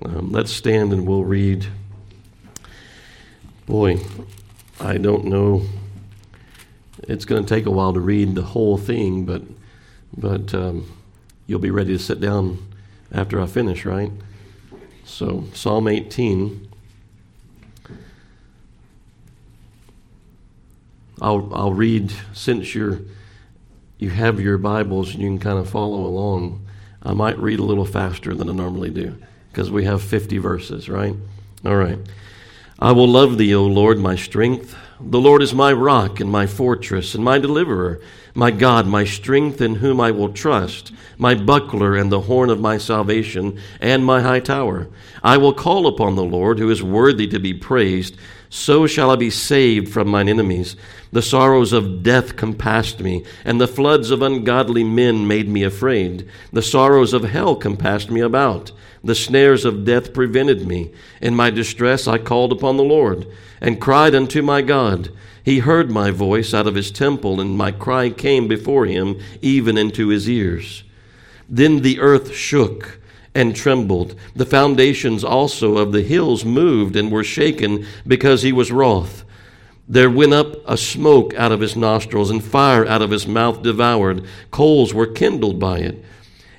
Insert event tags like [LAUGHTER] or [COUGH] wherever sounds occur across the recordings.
Um, let's stand and we'll read. Boy, I don't know. It's going to take a while to read the whole thing, but but um, you'll be ready to sit down after I finish, right? So Psalm 18. I'll I'll read since you're you have your Bibles and you can kind of follow along. I might read a little faster than I normally do because we have 50 verses, right? All right. I will love thee, O Lord, my strength. The Lord is my rock and my fortress and my deliverer, my God, my strength in whom I will trust, my buckler and the horn of my salvation and my high tower. I will call upon the Lord, who is worthy to be praised. So shall I be saved from mine enemies. The sorrows of death compassed me, and the floods of ungodly men made me afraid. The sorrows of hell compassed me about. The snares of death prevented me. In my distress I called upon the Lord, and cried unto my God. He heard my voice out of his temple, and my cry came before him, even into his ears. Then the earth shook and trembled. The foundations also of the hills moved and were shaken because he was wroth. There went up a smoke out of his nostrils, and fire out of his mouth devoured. Coals were kindled by it.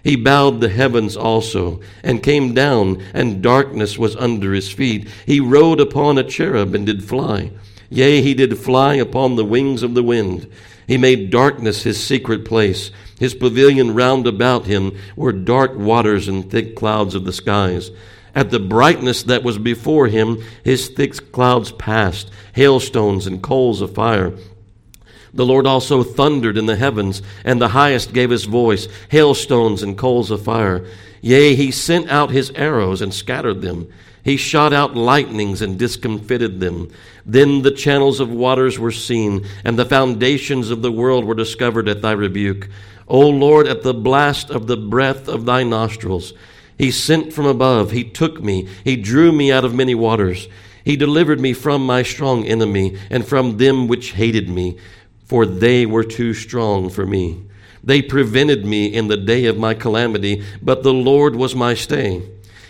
He bowed the heavens also, and came down, and darkness was under his feet. He rode upon a cherub and did fly. Yea, he did fly upon the wings of the wind. He made darkness his secret place. His pavilion round about him were dark waters and thick clouds of the skies. At the brightness that was before him, his thick clouds passed, hailstones and coals of fire. The Lord also thundered in the heavens, and the highest gave his voice, hailstones and coals of fire. Yea, he sent out his arrows and scattered them. He shot out lightnings and discomfited them. Then the channels of waters were seen, and the foundations of the world were discovered at thy rebuke. O Lord, at the blast of the breath of thy nostrils. He sent from above, he took me, he drew me out of many waters. He delivered me from my strong enemy, and from them which hated me for they were too strong for me. They prevented me in the day of my calamity, but the Lord was my stay.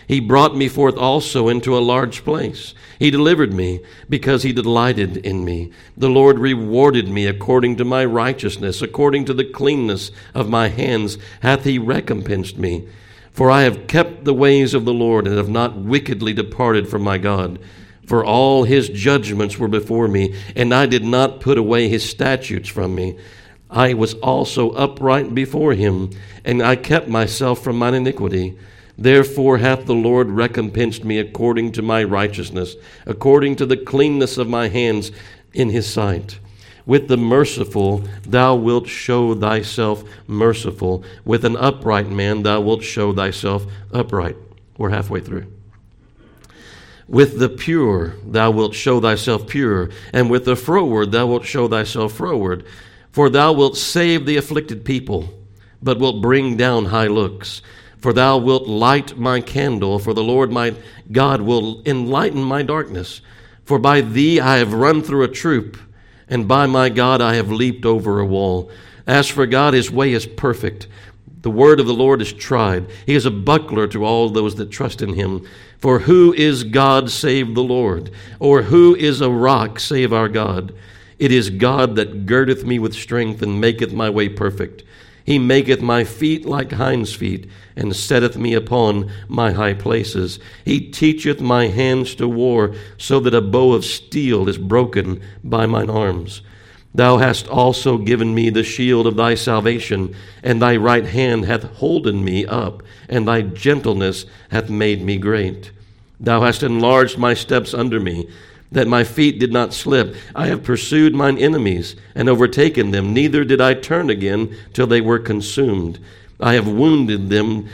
He brought me forth also into a large place. He delivered me because he delighted in me. The Lord rewarded me according to my righteousness, according to the cleanness of my hands hath he recompensed me. For I have kept the ways of the Lord and have not wickedly departed from my God. For all his judgments were before me, and I did not put away his statutes from me. I was also upright before him, and I kept myself from mine iniquity. Therefore hath the Lord recompensed me according to my righteousness, according to the cleanness of my hands in his sight. With the merciful thou wilt show thyself merciful. With an upright man thou wilt show thyself upright. We're halfway through. With the pure thou wilt show thyself pure, and with the froward thou wilt show thyself froward. For thou wilt save the afflicted people, but wilt bring down high looks. For thou wilt light my candle, for the Lord my God will enlighten my darkness. For by thee I have run through a troop, and by my God I have leaped over a wall. As for God, his way is perfect. The word of the Lord is tried. He is a buckler to all those that trust in him. For who is God save the Lord? Or who is a rock save our God? It is God that girdeth me with strength and maketh my way perfect. He maketh my feet like hinds' feet, and setteth me upon my high places. He teacheth my hands to war, so that a bow of steel is broken by mine arms. Thou hast also given me the shield of thy salvation, and thy right hand hath holden me up, and thy gentleness hath made me great. Thou hast enlarged my steps under me, that my feet did not slip. I have pursued mine enemies and overtaken them, neither did I turn again till they were consumed. I have wounded them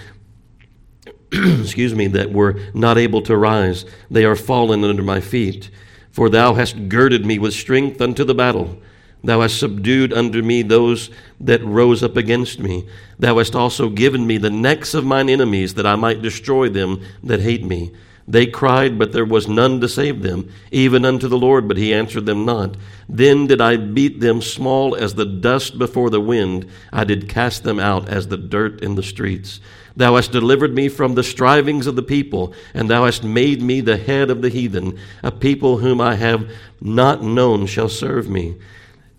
[CLEARS THROAT] excuse me, that were not able to rise. They are fallen under my feet. For thou hast girded me with strength unto the battle. Thou hast subdued under me those that rose up against me. Thou hast also given me the necks of mine enemies, that I might destroy them that hate me. They cried, but there was none to save them, even unto the Lord, but he answered them not. Then did I beat them small as the dust before the wind. I did cast them out as the dirt in the streets. Thou hast delivered me from the strivings of the people, and thou hast made me the head of the heathen. A people whom I have not known shall serve me.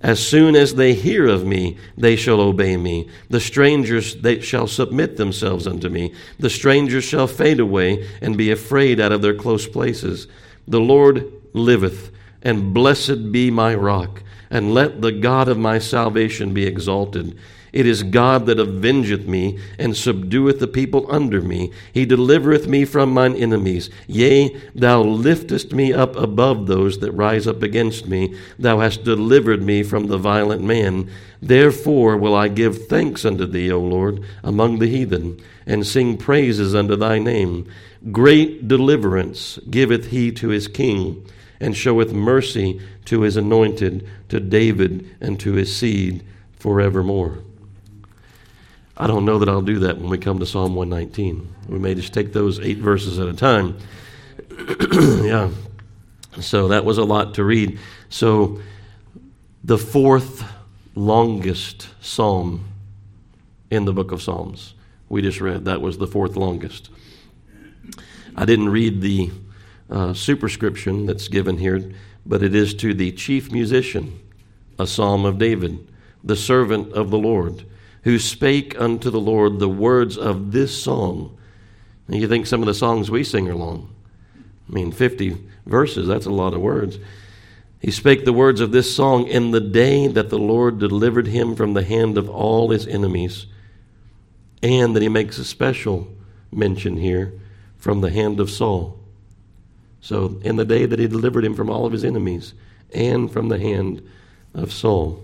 As soon as they hear of me, they shall obey me. The strangers they shall submit themselves unto me. The strangers shall fade away and be afraid out of their close places. The Lord liveth, and blessed be my rock, and let the God of my salvation be exalted. It is God that avengeth me, and subdueth the people under me. He delivereth me from mine enemies. Yea, thou liftest me up above those that rise up against me. Thou hast delivered me from the violent man. Therefore will I give thanks unto thee, O Lord, among the heathen, and sing praises unto thy name. Great deliverance giveth he to his king, and showeth mercy to his anointed, to David and to his seed forevermore. I don't know that I'll do that when we come to Psalm 119. We may just take those eight verses at a time. [CLEARS THROAT] yeah. So that was a lot to read. So the fourth longest psalm in the book of Psalms we just read, that was the fourth longest. I didn't read the uh, superscription that's given here, but it is to the chief musician, a psalm of David, the servant of the Lord who spake unto the Lord the words of this song. You think some of the songs we sing are long. I mean, 50 verses, that's a lot of words. He spake the words of this song in the day that the Lord delivered him from the hand of all his enemies. And that he makes a special mention here from the hand of Saul. So, in the day that he delivered him from all of his enemies and from the hand of Saul.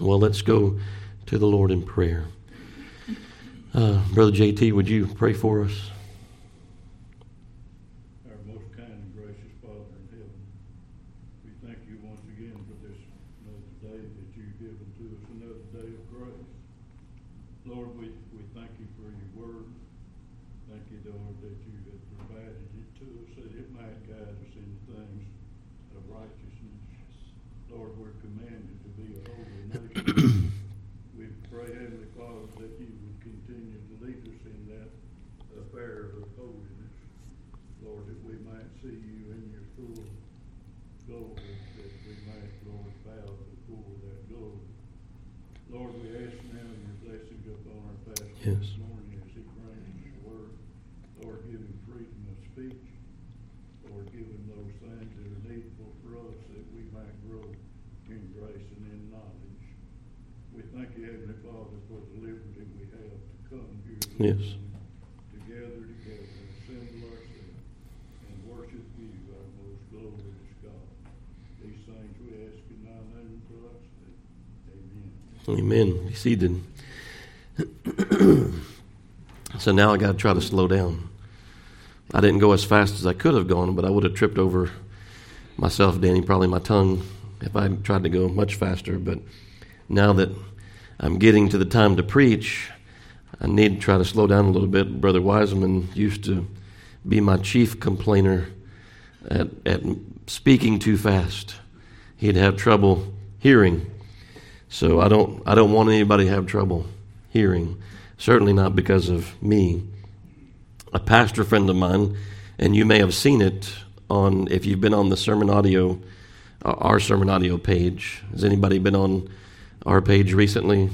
Well, let's go to the Lord in prayer. Uh, Brother JT, would you pray for us? Our most kind and gracious Father in heaven, we thank you once again for this another day that you've given to us, another day of grace. Lord, we, we thank you for your word. Thank you, Lord, that you have provided it to us, that it might guide us in things of righteousness. Lord, we're commanded to be a holy nation. Yes. this morning as he brings his word. Lord, give him freedom of speech. Lord, give him those things that are needful for us that we might grow in grace and in knowledge. We thank you, Heavenly Father, for the liberty we have to come here Yes. morning, to gather together, assemble ourselves, and worship you, our most glorious God. These things we ask in thy name for us. Amen. Be seated. [CLEARS THROAT] so now I got to try to slow down. I didn't go as fast as I could have gone, but I would have tripped over myself, Danny, probably my tongue, if I tried to go much faster. But now that I'm getting to the time to preach, I need to try to slow down a little bit. Brother Wiseman used to be my chief complainer at, at speaking too fast. He'd have trouble hearing. So I don't, I don't want anybody to have trouble hearing. Certainly not because of me. A pastor friend of mine, and you may have seen it on, if you've been on the sermon audio, uh, our sermon audio page. Has anybody been on our page recently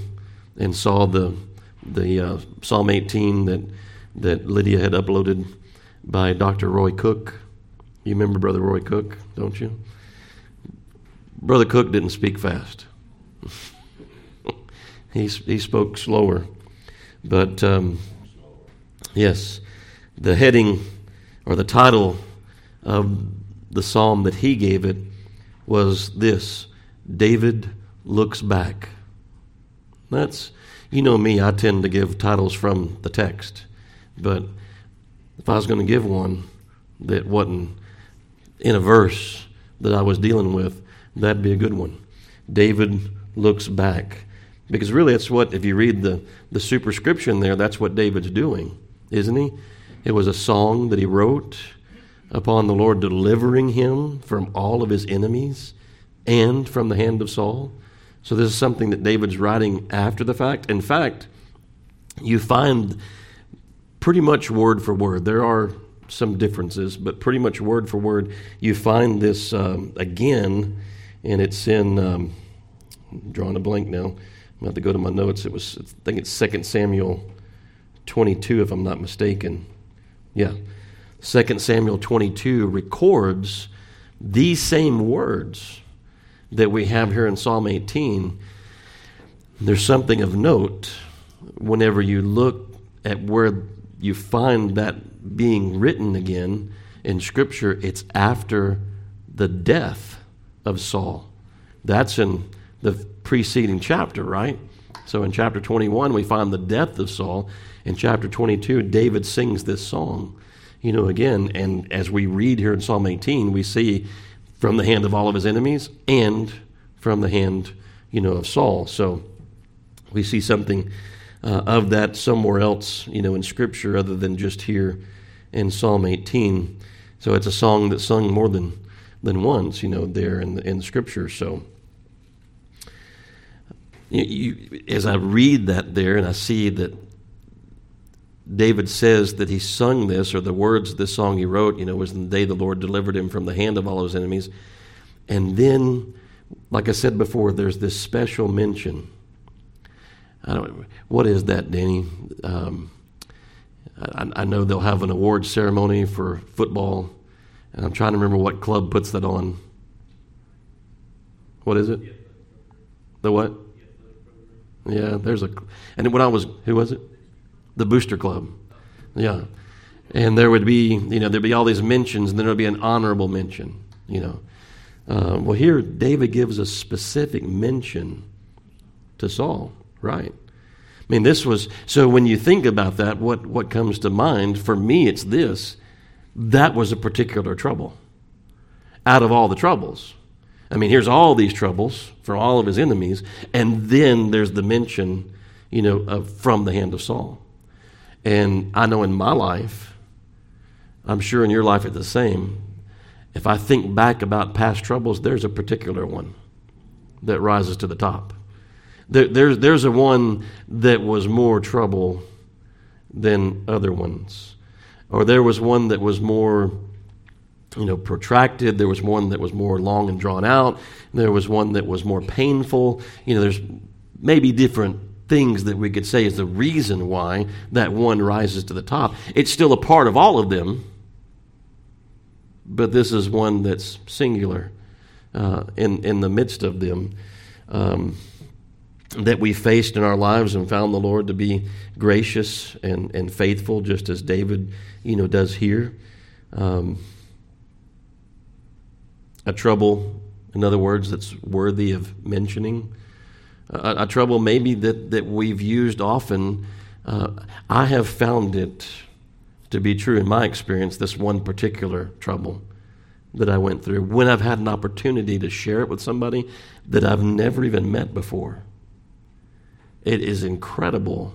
and saw the, the uh, Psalm 18 that, that Lydia had uploaded by Dr. Roy Cook? You remember Brother Roy Cook, don't you? Brother Cook didn't speak fast. He, he spoke slower. But um, yes, the heading or the title of the psalm that he gave it was this David looks back. That's, you know me, I tend to give titles from the text. But if I was going to give one that wasn't in a verse that I was dealing with, that'd be a good one. David looks back. Because really, that's what, if you read the, the superscription there, that's what David's doing, isn't he? It was a song that he wrote upon the Lord delivering him from all of his enemies and from the hand of Saul. So, this is something that David's writing after the fact. In fact, you find pretty much word for word. There are some differences, but pretty much word for word, you find this um, again, and it's in. Um, Drawing a blank now. I'm going to go to my notes. It was, I think it's 2 Samuel 22, if I'm not mistaken. Yeah. 2 Samuel 22 records these same words that we have here in Psalm 18. There's something of note whenever you look at where you find that being written again in Scripture, it's after the death of Saul. That's in the preceding chapter, right? So in chapter 21, we find the death of Saul. In chapter 22, David sings this song. You know, again, and as we read here in Psalm 18, we see from the hand of all of his enemies and from the hand, you know, of Saul. So we see something uh, of that somewhere else, you know, in Scripture other than just here in Psalm 18. So it's a song that's sung more than than once, you know, there in the, in Scripture. So you, you, as I read that there, and I see that David says that he sung this, or the words of this song he wrote, you know, was the day the Lord delivered him from the hand of all his enemies. And then, like I said before, there's this special mention. I don't, what is that, Danny? Um, I, I, know they'll have an award ceremony for football, and I'm trying to remember what club puts that on. What is it? The what? Yeah, there's a. And when I was, who was it? The Booster Club. Yeah. And there would be, you know, there'd be all these mentions, and then there'd be an honorable mention, you know. Uh, well, here, David gives a specific mention to Saul, right? I mean, this was, so when you think about that, what, what comes to mind? For me, it's this that was a particular trouble out of all the troubles. I mean, here's all these troubles for all of his enemies, and then there's the mention, you know, of from the hand of Saul. And I know in my life, I'm sure in your life it's the same. If I think back about past troubles, there's a particular one that rises to the top. There, there's, there's a one that was more trouble than other ones. Or there was one that was more you know, protracted. There was one that was more long and drawn out. There was one that was more painful. You know, there's maybe different things that we could say is the reason why that one rises to the top. It's still a part of all of them, but this is one that's singular uh, in in the midst of them. Um, that we faced in our lives and found the Lord to be gracious and, and faithful, just as David, you know, does here. Um, a trouble, in other words, that's worthy of mentioning. A, a trouble maybe that, that we've used often. Uh, I have found it to be true in my experience, this one particular trouble that I went through, when I've had an opportunity to share it with somebody that I've never even met before. It is incredible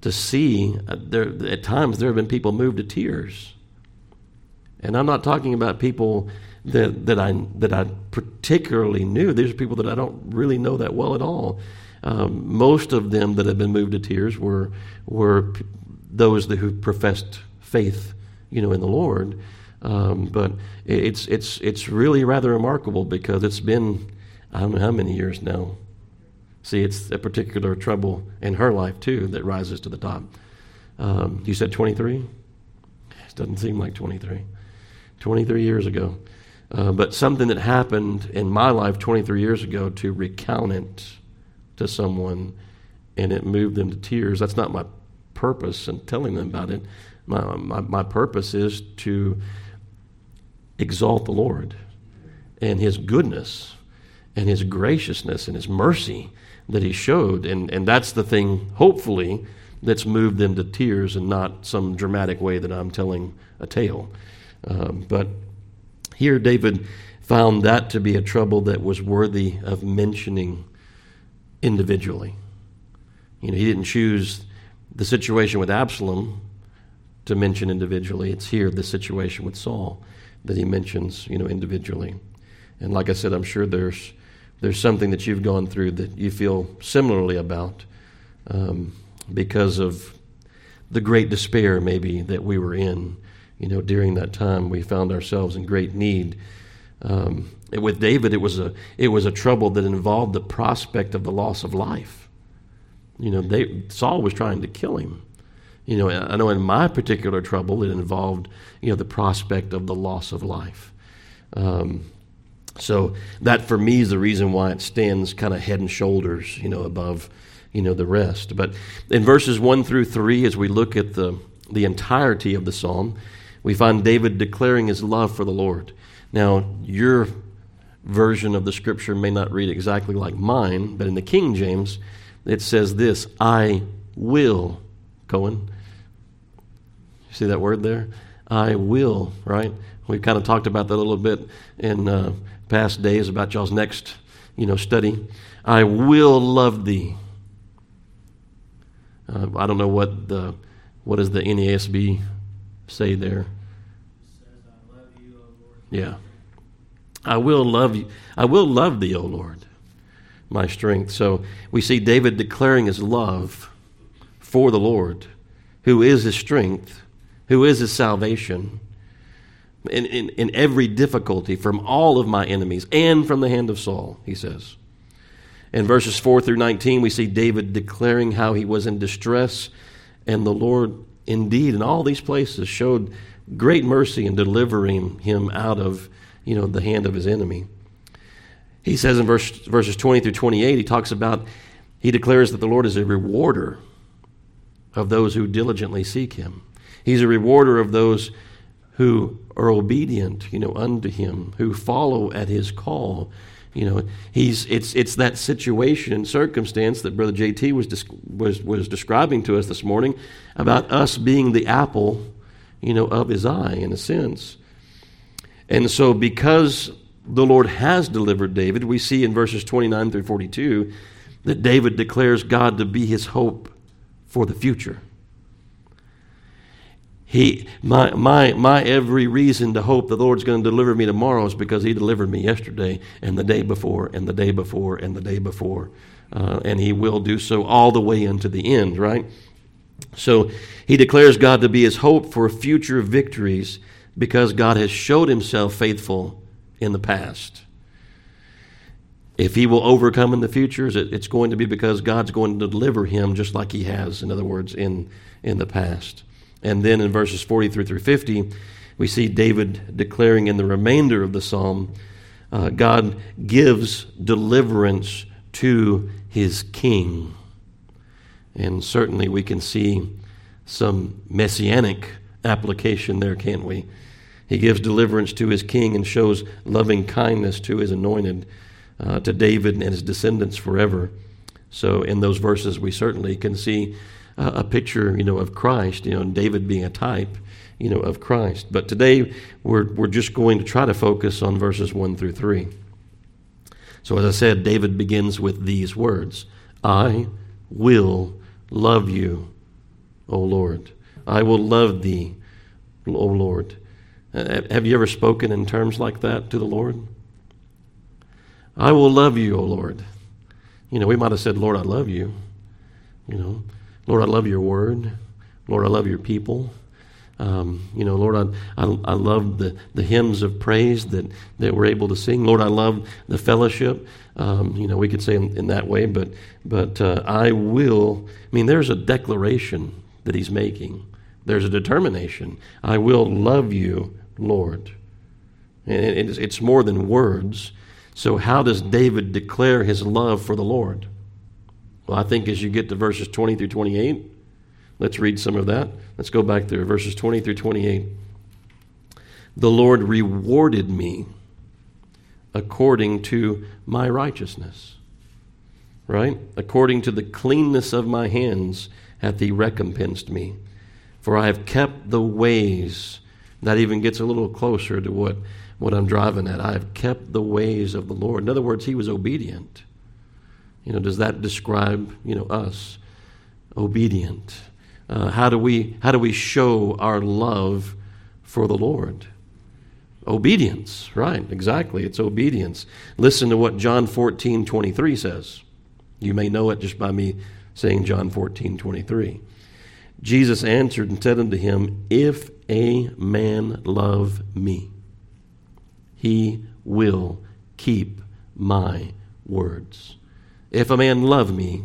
to see. Uh, there, at times, there have been people moved to tears. And I'm not talking about people that, that, I, that I particularly knew. These are people that I don't really know that well at all. Um, most of them that have been moved to tears were, were those that, who professed faith, you know, in the Lord. Um, but it's, it's, it's really rather remarkable because it's been, I don't know how many years now. See, it's a particular trouble in her life, too, that rises to the top. Um, you said 23? It doesn't seem like 23. 23 years ago. Uh, but something that happened in my life 23 years ago to recount it to someone and it moved them to tears. That's not my purpose in telling them about it. My, my, my purpose is to exalt the Lord and His goodness and His graciousness and His mercy that He showed. And, and that's the thing, hopefully, that's moved them to tears and not some dramatic way that I'm telling a tale. Um, but here, David found that to be a trouble that was worthy of mentioning individually. You know, he didn't choose the situation with Absalom to mention individually. It's here, the situation with Saul, that he mentions, you know, individually. And like I said, I'm sure there's there's something that you've gone through that you feel similarly about um, because of the great despair, maybe, that we were in. You know, during that time, we found ourselves in great need. Um, with David, it was a it was a trouble that involved the prospect of the loss of life. You know, they, Saul was trying to kill him. You know, I know in my particular trouble, it involved you know the prospect of the loss of life. Um, so that for me is the reason why it stands kind of head and shoulders, you know, above you know the rest. But in verses one through three, as we look at the the entirety of the psalm, we find David declaring his love for the Lord. Now, your version of the scripture may not read exactly like mine, but in the King James, it says this I will, Cohen. You see that word there? I will, right? We've kind of talked about that a little bit in uh, past days about y'all's next, you know, study. I will love thee. Uh, I don't know what the what does the NASB say there. Yeah. I will love you. I will love thee, O Lord, my strength. So we see David declaring his love for the Lord, who is his strength, who is his salvation. In, in, in every difficulty from all of my enemies and from the hand of Saul, he says. In verses 4 through 19, we see David declaring how he was in distress, and the Lord, indeed, in all these places, showed great mercy in delivering him out of you know, the hand of his enemy. He says in verse, verses 20 through 28, he talks about, he declares that the Lord is a rewarder of those who diligently seek him. He's a rewarder of those who are obedient, you know, unto him, who follow at his call. You know, he's it's it's that situation and circumstance that Brother JT was was was describing to us this morning about us being the apple, you know, of his eye in a sense. And so, because the Lord has delivered David, we see in verses 29 through 42 that David declares God to be his hope for the future. He, my, my, my every reason to hope the Lord's going to deliver me tomorrow is because He delivered me yesterday and the day before and the day before and the day before. Uh, and He will do so all the way into the end, right? So He declares God to be His hope for future victories because God has showed himself faithful in the past. If he will overcome in the future, it's going to be because God's going to deliver him just like he has, in other words, in, in the past. And then in verses 43 through 50, we see David declaring in the remainder of the psalm uh, God gives deliverance to his king. And certainly we can see some messianic application there, can't we? He gives deliverance to his king and shows loving kindness to his anointed, uh, to David and his descendants forever. So, in those verses, we certainly can see uh, a picture, you know, of Christ. You know, David being a type, you know, of Christ. But today, we're we're just going to try to focus on verses one through three. So, as I said, David begins with these words: "I will love you, O Lord. I will love thee, O Lord." Uh, have you ever spoken in terms like that to the Lord? I will love you, O Lord. You know, we might have said, Lord, I love you. You know, Lord, I love your word. Lord, I love your people. Um, you know, Lord, I, I, I, love the, the hymns of praise that, that we're able to sing. Lord, I love the fellowship. Um, you know, we could say in, in that way, but, but uh, I will. I mean, there's a declaration that he's making. There's a determination. I will love you, Lord. And it's more than words. So, how does David declare his love for the Lord? Well, I think as you get to verses 20 through 28, let's read some of that. Let's go back there, verses 20 through 28. The Lord rewarded me according to my righteousness. Right? According to the cleanness of my hands hath he recompensed me. For I have kept the ways. That even gets a little closer to what, what I'm driving at. I have kept the ways of the Lord. In other words, he was obedient. You know, does that describe, you know, us? Obedient. Uh, how, do we, how do we show our love for the Lord? Obedience, right, exactly. It's obedience. Listen to what John 14, 23 says. You may know it just by me saying John 14, 23. Jesus answered and said unto him, If a man love me, he will keep my words. If a man love me,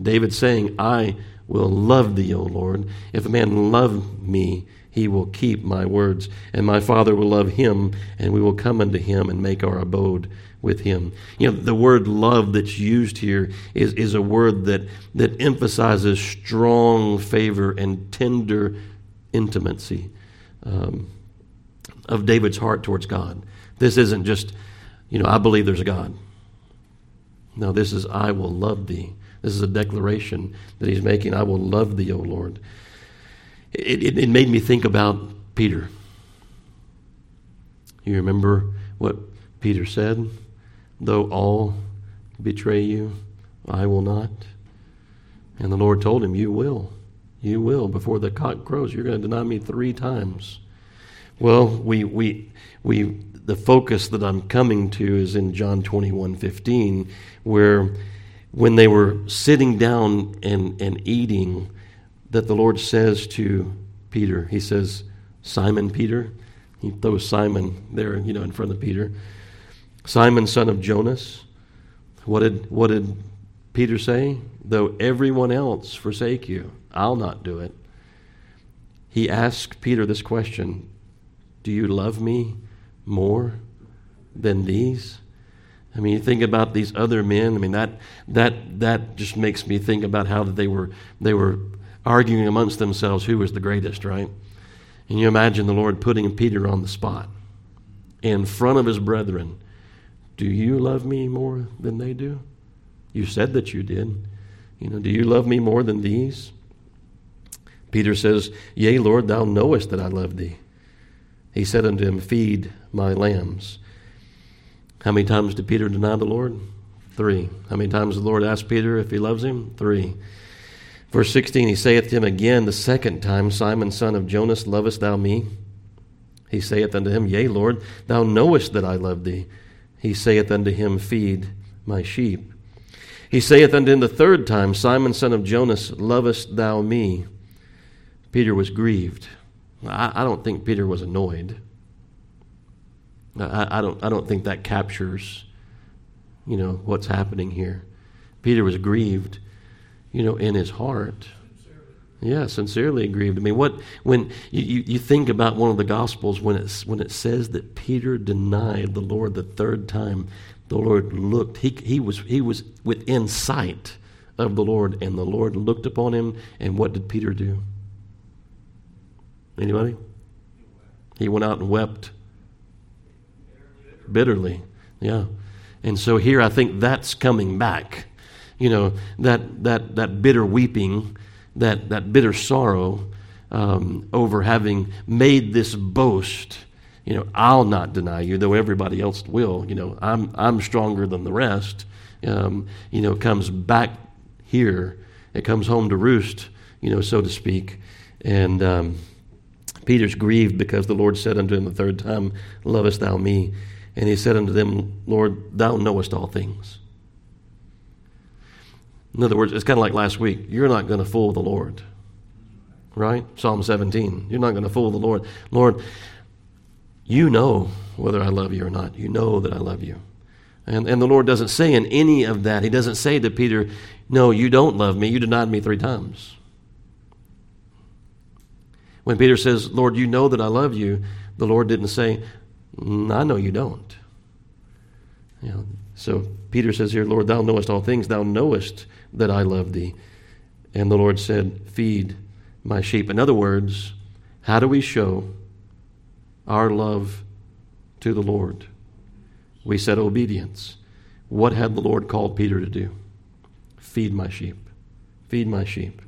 David saying, I will love thee, O Lord. If a man love me, he will keep my words, and my Father will love him, and we will come unto him and make our abode with him. You know, the word love that's used here is, is a word that, that emphasizes strong favor and tender intimacy um, of David's heart towards God. This isn't just, you know, I believe there's a God. No, this is, I will love thee. This is a declaration that he's making. I will love thee, O Lord. It, it, it made me think about Peter. You remember what Peter said? Though all betray you, I will not. And the Lord told him, You will. You will. Before the cock crows, you're going to deny me three times. Well, we, we, we, the focus that I'm coming to is in John 21 15, where when they were sitting down and, and eating, that the Lord says to Peter, He says, Simon Peter. He throws Simon there, you know, in front of Peter. Simon, son of Jonas. What did, what did Peter say? Though everyone else forsake you, I'll not do it. He asked Peter this question Do you love me more than these? I mean, you think about these other men. I mean, that, that, that just makes me think about how they were, they were arguing amongst themselves who was the greatest, right? And you imagine the Lord putting Peter on the spot in front of his brethren do you love me more than they do? You said that you did. You know, do you love me more than these? Peter says, Yea, Lord, thou knowest that I love thee. He said unto him, Feed my lambs. How many times did Peter deny the Lord? Three. How many times the Lord asked Peter if he loves him? Three. Verse 16, he saith to him again the second time, Simon, son of Jonas, lovest thou me? He saith unto him, Yea, Lord, thou knowest that I love thee. He saith unto him, Feed my sheep. He saith unto him the third time, Simon, son of Jonas, lovest thou me? Peter was grieved. I, I don't think Peter was annoyed. I, I, don't, I don't think that captures, you know, what's happening here. Peter was grieved, you know, in his heart. Yeah, sincerely grieved. I mean, what when you, you think about one of the Gospels when it's when it says that Peter denied the Lord the third time, the Lord looked. He he was he was within sight of the Lord, and the Lord looked upon him. And what did Peter do? Anybody? He went out and wept bitterly. Yeah, and so here I think that's coming back. You know that that that bitter weeping that, that bitter sorrow um, over having made this boast. You know, I'll not deny you, though everybody else will. You know, I'm, I'm stronger than the rest. Um, you know, comes back here. It comes home to roost, you know, so to speak. And um, Peter's grieved because the Lord said unto him the third time, Lovest thou me? And he said unto them, Lord, thou knowest all things. In other words, it's kind of like last week. You're not going to fool the Lord. Right? Psalm 17. You're not going to fool the Lord. Lord, you know whether I love you or not. You know that I love you. And, and the Lord doesn't say in any of that, He doesn't say to Peter, No, you don't love me. You denied me three times. When Peter says, Lord, you know that I love you, the Lord didn't say, mm, I know you don't. You know, so Peter says here, Lord, thou knowest all things. Thou knowest that I love thee. And the Lord said, Feed my sheep. In other words, how do we show our love to the Lord? We said obedience. What had the Lord called Peter to do? Feed my sheep. Feed my sheep.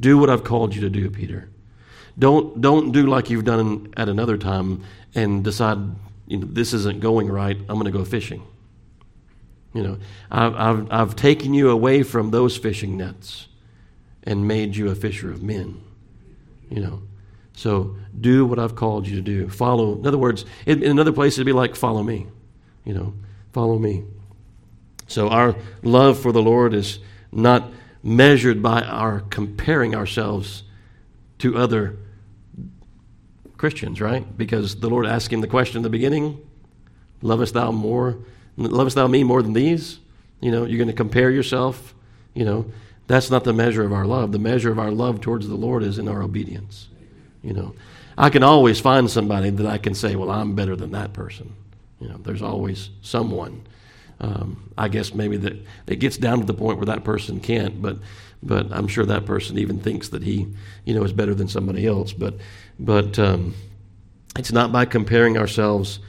Do what I've called you to do, Peter. Don't, don't do like you've done at another time and decide, you know, this isn't going right. I'm going to go fishing. You know, I've, I've, I've taken you away from those fishing nets and made you a fisher of men. You know, so do what I've called you to do. Follow. In other words, in, another place, it'd be like, follow me. You know, follow me. So our love for the Lord is not measured by our comparing ourselves to other Christians, right? Because the Lord asked him the question in the beginning Lovest thou more? Lovest thou me more than these? You know, you're going to compare yourself. You know, that's not the measure of our love. The measure of our love towards the Lord is in our obedience. You know, I can always find somebody that I can say, well, I'm better than that person. You know, there's always someone. Um, I guess maybe that it gets down to the point where that person can't, but but I'm sure that person even thinks that he, you know, is better than somebody else. But but um, it's not by comparing ourselves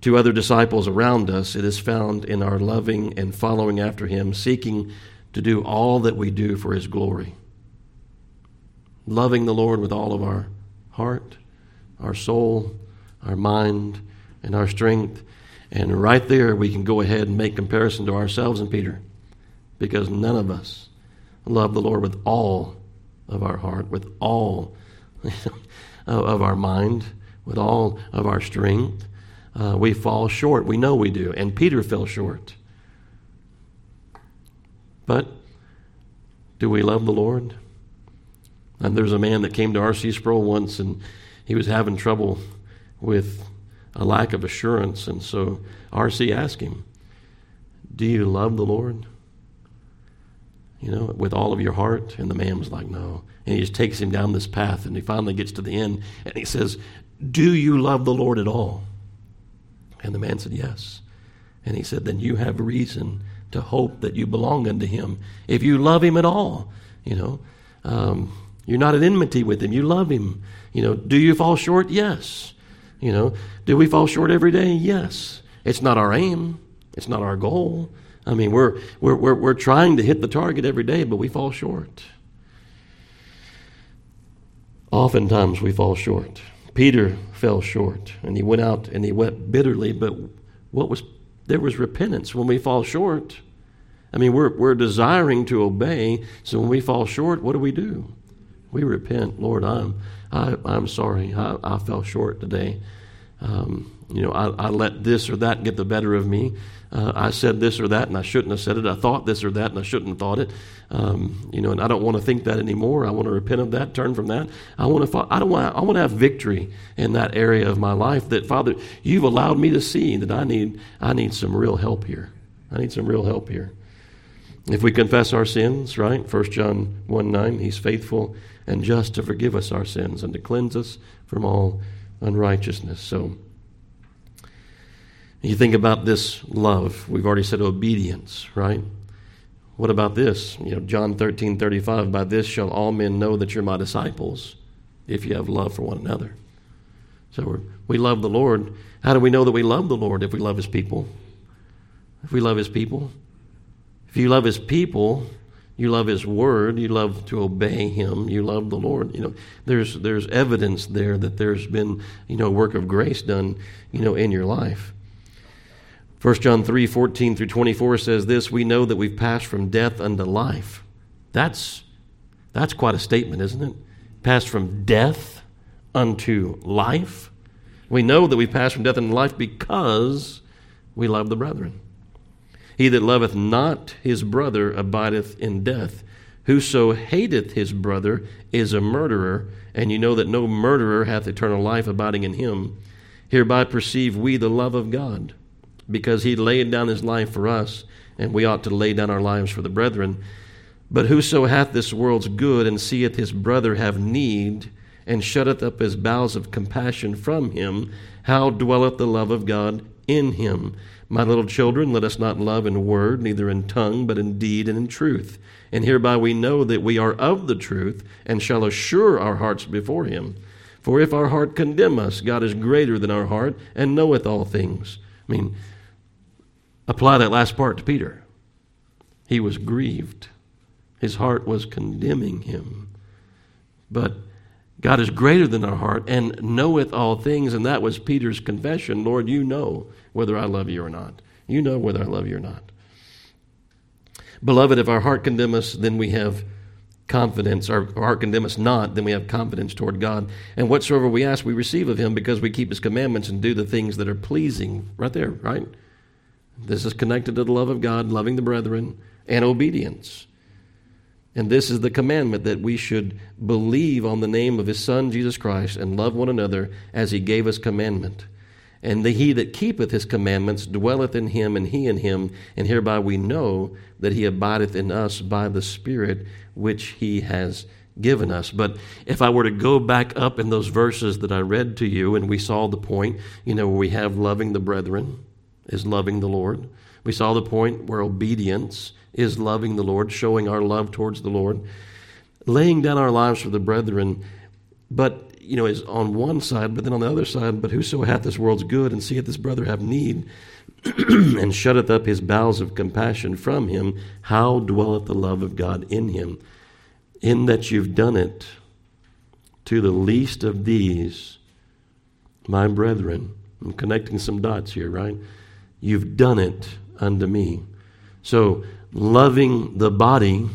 to other disciples around us. It is found in our loving and following after Him, seeking to do all that we do for His glory. Loving the Lord with all of our heart, our soul, our mind, and our strength. And right there, we can go ahead and make comparison to ourselves and Peter, because none of us love the Lord with all of our heart, with all [LAUGHS] of our mind, with all of our strength. Uh, we fall short. We know we do. And Peter fell short. But do we love the Lord? And there's a man that came to R.C. Sproul once and he was having trouble with a lack of assurance. And so R.C. asked him, Do you love the Lord? You know, with all of your heart? And the man was like, No. And he just takes him down this path and he finally gets to the end and he says, Do you love the Lord at all? And the man said, Yes. And he said, Then you have reason to hope that you belong unto him. If you love him at all, you know, um, you're not at enmity with him. You love him. You know, do you fall short? Yes. You know, do we fall short every day? Yes. It's not our aim. It's not our goal. I mean, we're, we're, we're, we're trying to hit the target every day, but we fall short. Oftentimes we fall short. Peter fell short and he went out and he wept bitterly, but what was there was repentance when we fall short. I mean, we're, we're desiring to obey, so when we fall short, what do we do? We repent. Lord, I'm, I, am i am sorry. I, I fell short today. Um, you know, I, I let this or that get the better of me uh, I said this or that and I shouldn't have said it. I thought this or that and I shouldn't have thought it. Um, you know, and I don't want to think that anymore. I want to repent of that, turn from that. I want to. I don't want. I want to have victory in that area of my life. That Father, you've allowed me to see that I need. I need some real help here. I need some real help here. If we confess our sins, right? 1 John 1 9, He's faithful and just to forgive us our sins and to cleanse us from all unrighteousness. So, you think about this love. We've already said obedience, right? What about this? You know, John 13, 35, by this shall all men know that you're my disciples if you have love for one another. So we love the Lord. How do we know that we love the Lord if we love his people? If we love his people? If you love his people, you love his word, you love to obey him, you love the Lord. You know, there's there's evidence there that there's been, you know, work of grace done, you know, in your life. 1 John 3 14 through 24 says this We know that we've passed from death unto life. That's, that's quite a statement, isn't it? Passed from death unto life. We know that we've passed from death unto life because we love the brethren. He that loveth not his brother abideth in death. Whoso hateth his brother is a murderer, and you know that no murderer hath eternal life abiding in him. Hereby perceive we the love of God because he laid down his life for us, and we ought to lay down our lives for the brethren. But whoso hath this world's good and seeth his brother have need, and shutteth up his bowels of compassion from him, how dwelleth the love of God in him? My little children, let us not love in word, neither in tongue, but in deed and in truth. And hereby we know that we are of the truth, and shall assure our hearts before him. For if our heart condemn us, God is greater than our heart, and knoweth all things. I mean, Apply that last part to Peter. He was grieved, his heart was condemning him. But God is greater than our heart and knoweth all things, and that was Peter's confession Lord, you know whether I love you or not. You know whether I love you or not. Beloved, if our heart condemn us, then we have confidence. Our heart condemn us not, then we have confidence toward God. And whatsoever we ask, we receive of Him because we keep His commandments and do the things that are pleasing. Right there, right? This is connected to the love of God, loving the brethren, and obedience. And this is the commandment that we should believe on the name of his Son, Jesus Christ, and love one another as he gave us commandment. And the he that keepeth his commandments dwelleth in him, and he in him, and hereby we know that he abideth in us by the Spirit which he has given us. But if I were to go back up in those verses that I read to you, and we saw the point, you know, where we have loving the brethren is loving the Lord. We saw the point where obedience is loving the Lord, showing our love towards the Lord, laying down our lives for the brethren. But you know, is on one side, but then on the other side, but whoso hath this world's good and seeth his brother have need, [CLEARS THROAT] and shutteth up his bowels of compassion from him, how dwelleth the love of God in him? In that you've done it to the least of these, my brethren. I'm connecting some dots here, right? You've done it unto me. So, loving the body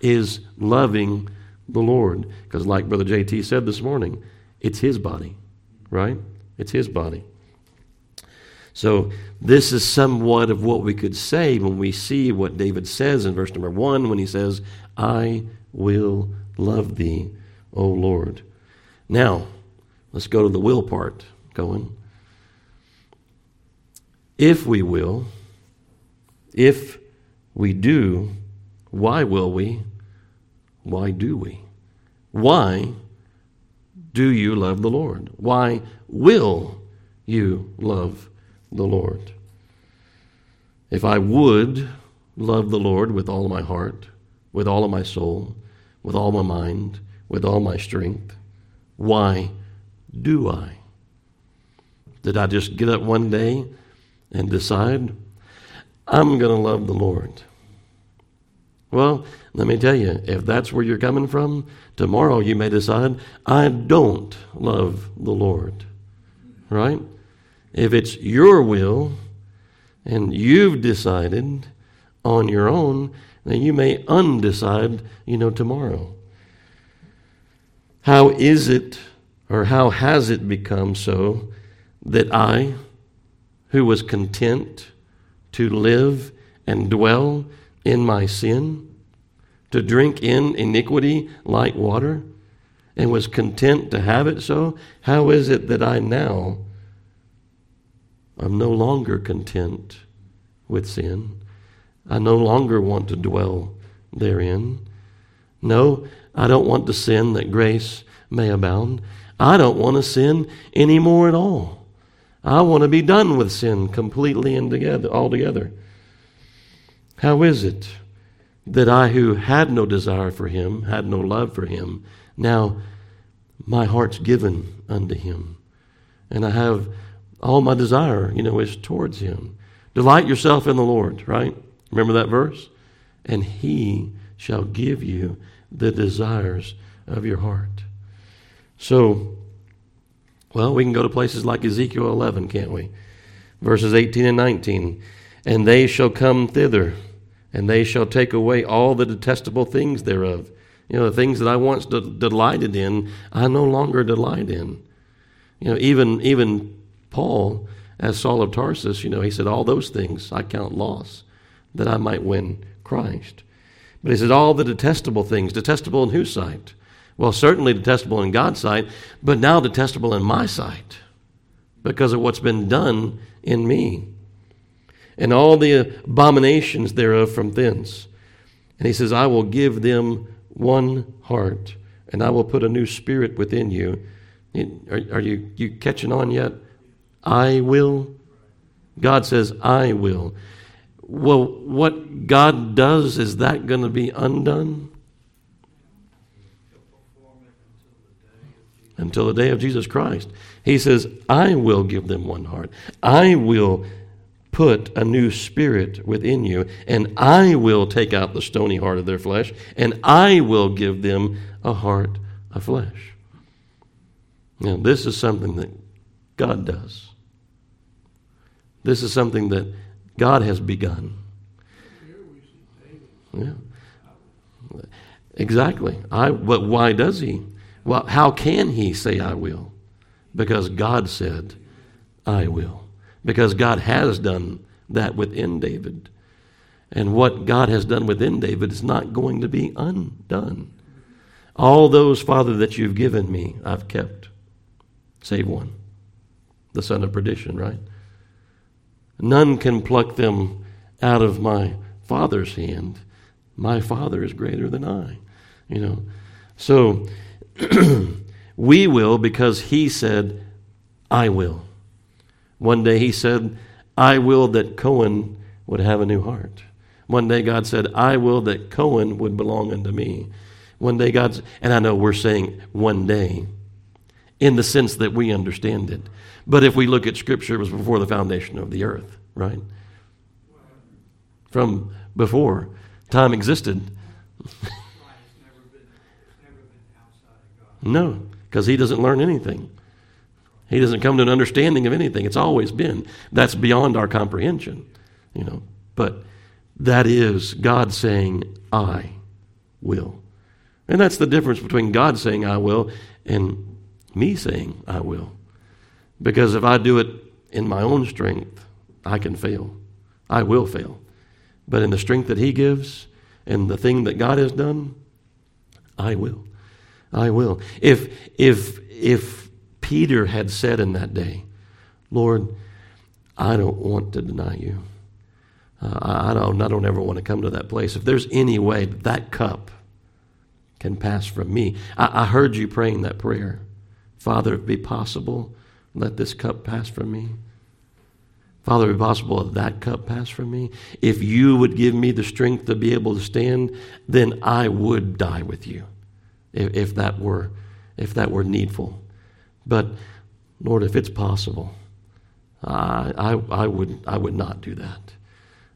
is loving the Lord. Because, like Brother JT said this morning, it's his body, right? It's his body. So, this is somewhat of what we could say when we see what David says in verse number one when he says, I will love thee, O Lord. Now, let's go to the will part going. If we will, if we do, why will we? Why do we? Why do you love the Lord? Why will you love the Lord? If I would love the Lord with all my heart, with all of my soul, with all my mind, with all my strength, why do I? Did I just get up one day and decide I'm going to love the Lord? Well, let me tell you, if that's where you're coming from, tomorrow you may decide, I don't love the Lord. Right? If it's your will and you've decided on your own, then you may undecide, you know, tomorrow. How is it, or how has it become so that I, who was content to live and dwell in my sin, to drink in iniquity like water, and was content to have it so? How is it that I now am no longer content with sin? I no longer want to dwell therein. No, I don't want to sin that grace may abound. I don't want to sin anymore at all. I want to be done with sin completely and together, altogether. How is it that I, who had no desire for him, had no love for him, now my heart's given unto him? And I have all my desire, you know, is towards him. Delight yourself in the Lord, right? Remember that verse? And he shall give you the desires of your heart. So, well, we can go to places like Ezekiel 11, can't we? Verses 18 and 19. And they shall come thither and they shall take away all the detestable things thereof. You know, the things that I once de- delighted in, I no longer delight in. You know, even even Paul, as Saul of Tarsus, you know, he said, All those things I count loss, that I might win Christ. But he said, All the detestable things, detestable in whose sight? Well, certainly detestable in God's sight, but now detestable in my sight because of what's been done in me and all the abominations thereof from thence. And he says, I will give them one heart, and I will put a new spirit within you. Are, are you, you catching on yet? I will. God says, I will. Well, what God does, is that going to be undone? Until the day of Jesus Christ. He says, I will give them one heart. I will put a new spirit within you, and I will take out the stony heart of their flesh, and I will give them a heart of flesh. Now, this is something that God does. This is something that God has begun. Yeah. Exactly. I, but why does he? Well, how can he say, I will? Because God said, I will because God has done that within David. And what God has done within David is not going to be undone. All those, Father, that you've given me, I've kept, save one, the son of perdition, right? None can pluck them out of my Father's hand. My Father is greater than I, you know. So [CLEARS THROAT] we will because He said, I will. One day He said, I will that Cohen would have a new heart. One day God said, I will that Cohen would belong unto me. One day God's, and I know we're saying one day in the sense that we understand it. But if we look at Scripture, it was before the foundation of the earth, right? From before time existed. [LAUGHS] no, because he doesn't learn anything. He doesn't come to an understanding of anything. It's always been. That's beyond our comprehension, you know. But that is God saying, I will. And that's the difference between God saying, I will, and me saying, I will. Because if I do it in my own strength, I can fail. I will fail. But in the strength that He gives and the thing that God has done, I will. I will. If, if, if Peter had said in that day, Lord, I don't want to deny you. Uh, I, don't, I don't ever want to come to that place. If there's any way that, that cup can pass from me. I, I heard you praying that prayer. Father, if it be possible, let this cup pass from me. Father, if it be possible, let that cup pass from me. If you would give me the strength to be able to stand, then I would die with you, if, if that were if that were needful. But Lord, if it's possible, I, I, I would I would not do that.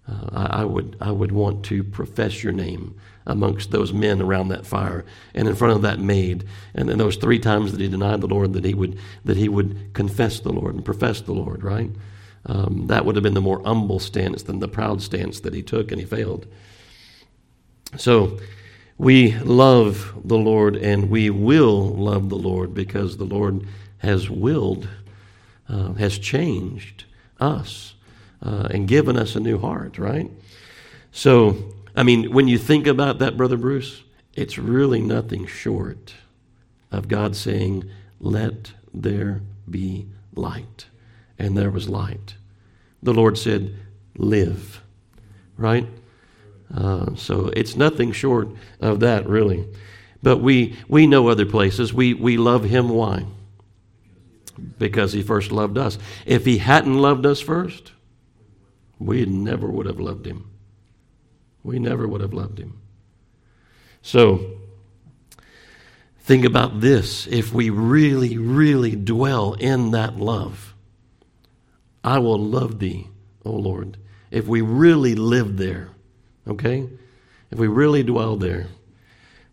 Uh, I, I, would I would want to profess your name amongst those men around that fire and in front of that maid. And then those three times that he denied the lord that he would that he would confess the lord and profess the lord right? Um, that would have been the more humble stance than the proud stance that he took and he failed. So we love the lord and we will love the lord because the lord has willed uh, has changed us uh, and given us a new heart right so I mean, when you think about that, Brother Bruce, it's really nothing short of God saying, Let there be light. And there was light. The Lord said, Live. Right? Uh, so it's nothing short of that, really. But we, we know other places. We, we love Him. Why? Because He first loved us. If He hadn't loved us first, we never would have loved Him we never would have loved him. So, think about this. If we really, really dwell in that love, I will love thee, O Lord. If we really live there, okay? If we really dwell there,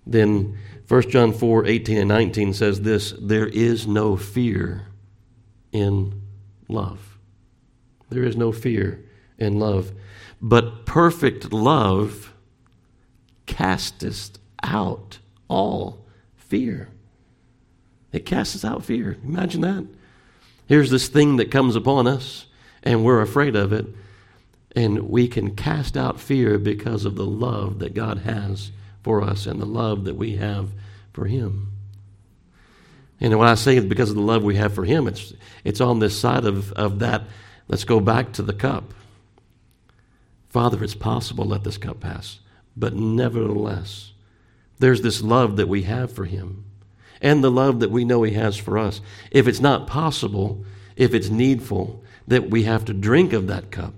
then 1 John 4 18 and 19 says this there is no fear in love. There is no fear in love. But perfect love casteth out all fear. It casts out fear. Imagine that. Here's this thing that comes upon us, and we're afraid of it, and we can cast out fear because of the love that God has for us and the love that we have for Him. And when I say because of the love we have for Him, it's, it's on this side of, of that. Let's go back to the cup. Father, it's possible, let this cup pass. But nevertheless, there's this love that we have for him and the love that we know he has for us. If it's not possible, if it's needful that we have to drink of that cup,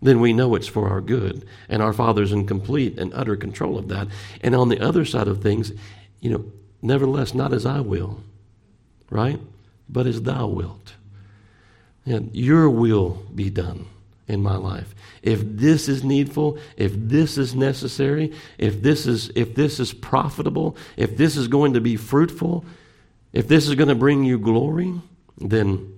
then we know it's for our good. And our Father's in complete and utter control of that. And on the other side of things, you know, nevertheless, not as I will, right? But as thou wilt. And your will be done in my life. If this is needful, if this is necessary, if this is if this is profitable, if this is going to be fruitful, if this is going to bring you glory, then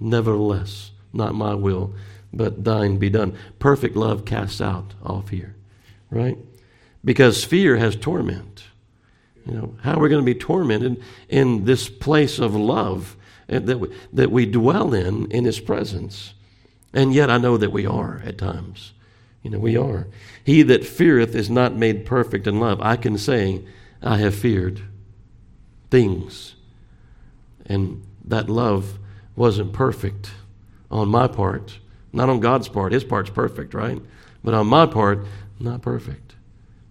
nevertheless, not my will, but thine be done. Perfect love casts out all fear, right? Because fear has torment. You know, how are we going to be tormented in this place of love eh, that we, that we dwell in in His presence? And yet I know that we are at times. You know, we are. He that feareth is not made perfect in love. I can say, I have feared things. And that love wasn't perfect on my part, not on God's part. His part's perfect, right? But on my part, not perfect.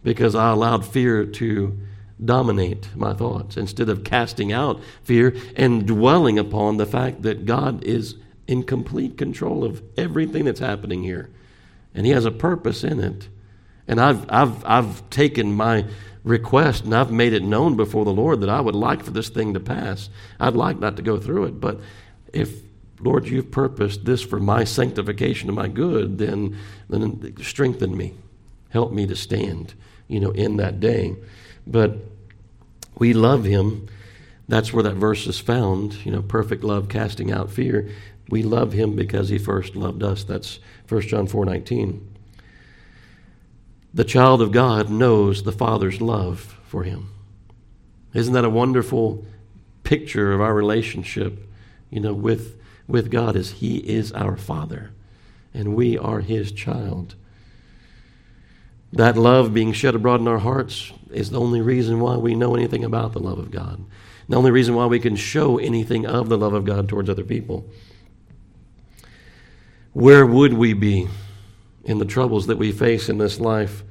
Because I allowed fear to dominate my thoughts instead of casting out fear and dwelling upon the fact that God is in complete control of everything that's happening here. And He has a purpose in it. And I've, I've, I've taken my request and I've made it known before the Lord that I would like for this thing to pass. I'd like not to go through it, but if Lord, you've purposed this for my sanctification and my good, then, then strengthen me. Help me to stand, you know, in that day. But we love him. That's where that verse is found, you know, perfect love casting out fear. We love him because he first loved us. That's 1 John 4 19. The child of God knows the Father's love for him. Isn't that a wonderful picture of our relationship, you know, with, with God as he is our Father and we are his child. That love being shed abroad in our hearts is the only reason why we know anything about the love of God. The only reason why we can show anything of the love of God towards other people. Where would we be in the troubles that we face in this life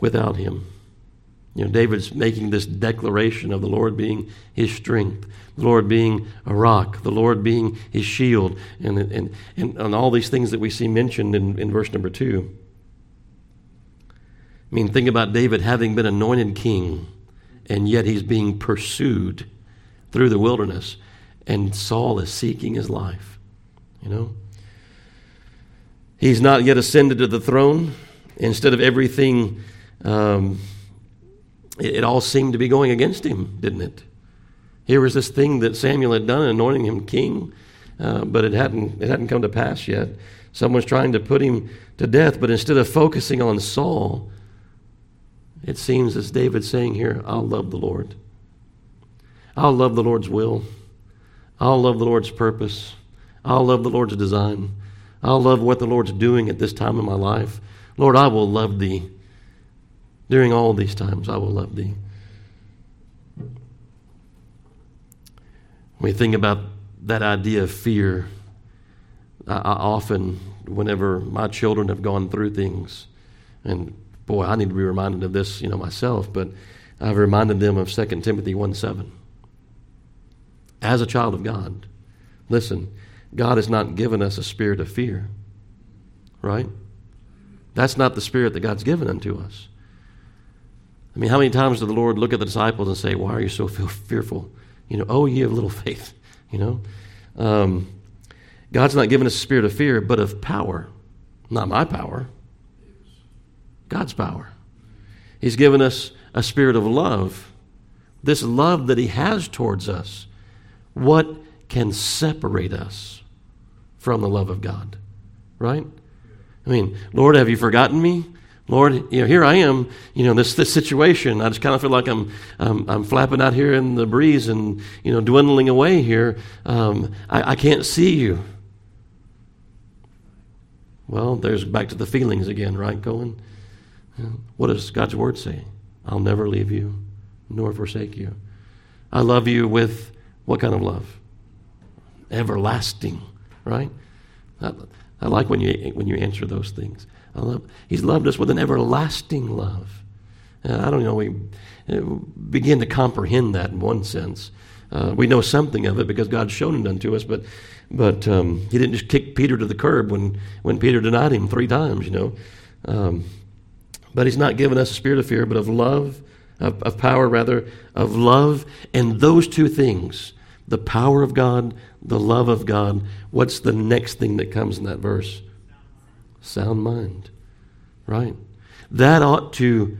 without Him? You know, David's making this declaration of the Lord being his strength, the Lord being a rock, the Lord being his shield, and, and, and, and all these things that we see mentioned in, in verse number two. I mean, think about David having been anointed king, and yet he's being pursued through the wilderness, and Saul is seeking his life. You know? He's not yet ascended to the throne. Instead of everything, um, it, it, all seemed to be going against him, didn't it? Here was this thing that Samuel had done, anointing him king, uh, but it hadn't, it hadn't come to pass yet. Someone's trying to put him to death, but instead of focusing on Saul, it seems as David's saying here, I'll love the Lord. I'll love the Lord's will. I'll love the Lord's purpose. I'll love the Lord's design. I'll love what the Lord's doing at this time in my life. Lord, I will love thee. During all these times, I will love thee. When we think about that idea of fear, I, I often, whenever my children have gone through things, and boy, I need to be reminded of this, you know, myself, but I've reminded them of 2 Timothy 1 7. As a child of God, listen, God has not given us a spirit of fear, right? That's not the spirit that God's given unto us. I mean, how many times did the Lord look at the disciples and say, Why are you so fearful? You know, oh, ye have little faith, [LAUGHS] you know? Um, God's not given us a spirit of fear, but of power. Not my power, God's power. He's given us a spirit of love. This love that He has towards us. What can separate us from the love of God? Right? I mean, Lord, have you forgotten me? Lord, you know, here I am, you know, this, this situation. I just kind of feel like I'm, um, I'm flapping out here in the breeze and, you know, dwindling away here. Um, I, I can't see you. Well, there's back to the feelings again, right, Going. What does God's word say? I'll never leave you nor forsake you. I love you with what kind of love? Everlasting, right? I, I like when you when you answer those things. He's loved us with an everlasting love. And I don't know. We uh, begin to comprehend that in one sense. Uh, we know something of it because God's shown it unto us, but but um, He didn't just kick Peter to the curb when when Peter denied Him three times. You know. Um, but he's not given us a spirit of fear, but of love, of, of power, rather, of love. And those two things, the power of God, the love of God, what's the next thing that comes in that verse? Sound mind. Right? That ought to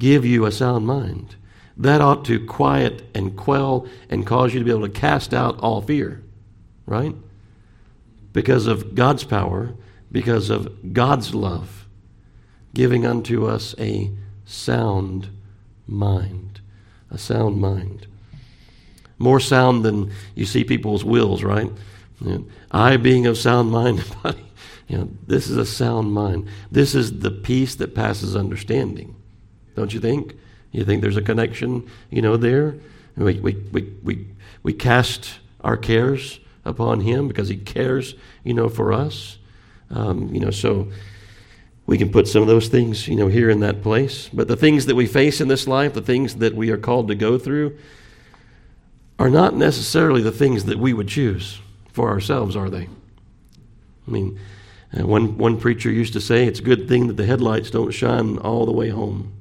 give you a sound mind. That ought to quiet and quell and cause you to be able to cast out all fear. Right? Because of God's power, because of God's love giving unto us a sound mind. A sound mind. More sound than you see people's wills, right? I being of sound mind [LAUGHS] and body. You know, this is a sound mind. This is the peace that passes understanding. Don't you think? You think there's a connection, you know, there? We, we, we, we, we cast our cares upon Him because He cares, you know, for us. Um, you know, so we can put some of those things, you know, here in that place. But the things that we face in this life, the things that we are called to go through, are not necessarily the things that we would choose for ourselves, are they? I mean, one, one preacher used to say, it's a good thing that the headlights don't shine all the way home.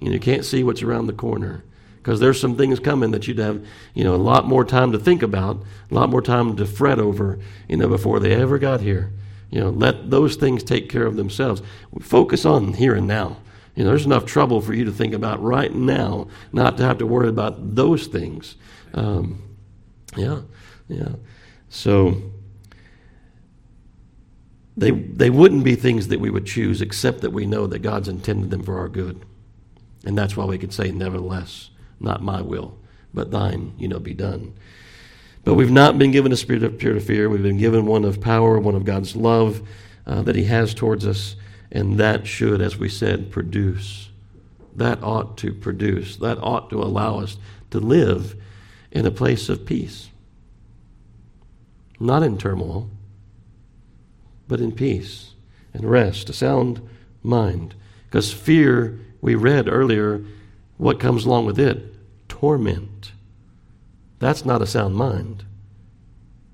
You, know, you can't see what's around the corner because there's some things coming that you'd have, you know, a lot more time to think about, a lot more time to fret over, you know, before they ever got here. You know, let those things take care of themselves. Focus on here and now. You know, there's enough trouble for you to think about right now, not to have to worry about those things. Um, yeah, yeah. So they they wouldn't be things that we would choose, except that we know that God's intended them for our good, and that's why we could say, "Nevertheless, not my will, but Thine, you know, be done." But we've not been given a spirit of pure fear. We've been given one of power, one of God's love uh, that He has towards us, and that should, as we said, produce. That ought to produce. That ought to allow us to live in a place of peace. Not in turmoil, but in peace and rest, a sound mind. Because fear, we read earlier, what comes along with it? Torment. That's not a sound mind.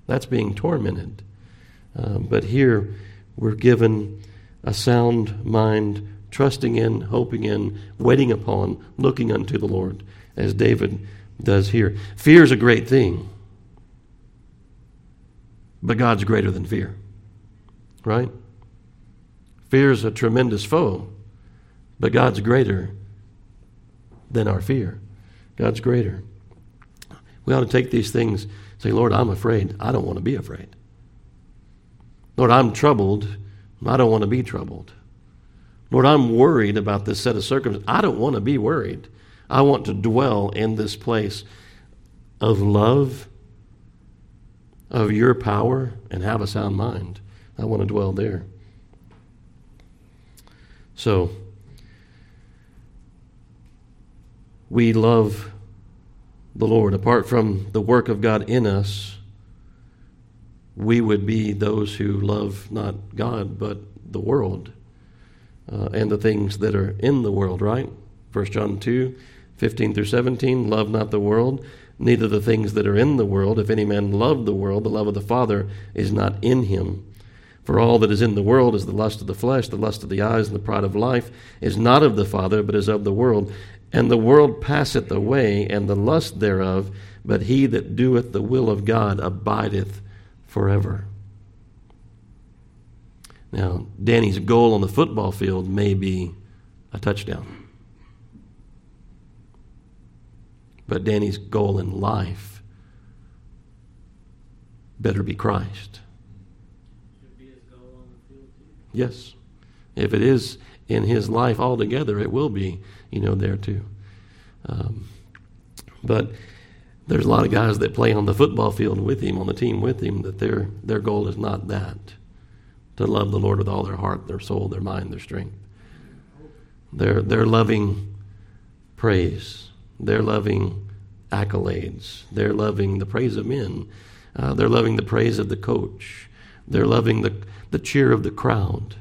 That's being tormented. Uh, but here we're given a sound mind, trusting in, hoping in, waiting upon, looking unto the Lord, as David does here. Fear is a great thing, but God's greater than fear, right? Fear is a tremendous foe, but God's greater than our fear. God's greater. We ought to take these things, say, Lord, I'm afraid. I don't want to be afraid. Lord, I'm troubled. I don't want to be troubled. Lord, I'm worried about this set of circumstances. I don't want to be worried. I want to dwell in this place of love, of your power, and have a sound mind. I want to dwell there. So, we love the Lord. Apart from the work of God in us, we would be those who love not God, but the world uh, and the things that are in the world, right? 1 John 2 15 through 17 Love not the world, neither the things that are in the world. If any man love the world, the love of the Father is not in him. For all that is in the world is the lust of the flesh, the lust of the eyes, and the pride of life, is not of the Father, but is of the world. And the world passeth away, and the lust thereof, but he that doeth the will of God abideth forever. Now, Danny's goal on the football field may be a touchdown. But Danny's goal in life better be Christ. Yes. If it is in his life altogether, it will be you know, there too. Um, but there's a lot of guys that play on the football field with him, on the team with him, that their their goal is not that to love the Lord with all their heart, their soul, their mind, their strength. They're they're loving praise. They're loving accolades. They're loving the praise of men. Uh, they're loving the praise of the coach. They're loving the the cheer of the crowd.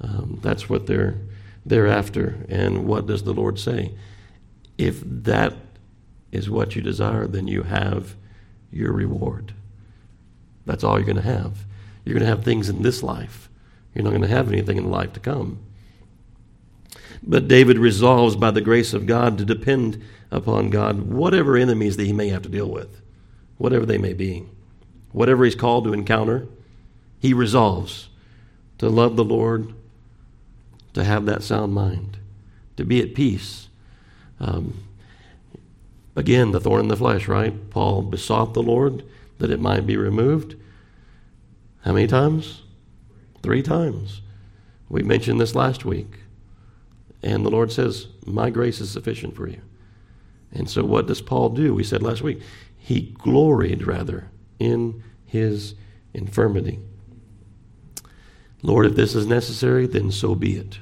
Um, that's what they're they're after. And what does the Lord say? If that is what you desire, then you have your reward. That's all you're going to have. You're going to have things in this life. You're not going to have anything in life to come. But David resolves by the grace of God to depend upon God, whatever enemies that he may have to deal with, whatever they may be, whatever he's called to encounter, he resolves to love the Lord to have that sound mind, to be at peace. Um, again, the thorn in the flesh, right? Paul besought the Lord that it might be removed. How many times? Three times. We mentioned this last week. And the Lord says, My grace is sufficient for you. And so, what does Paul do? We said last week, he gloried rather in his infirmity. Lord, if this is necessary, then so be it.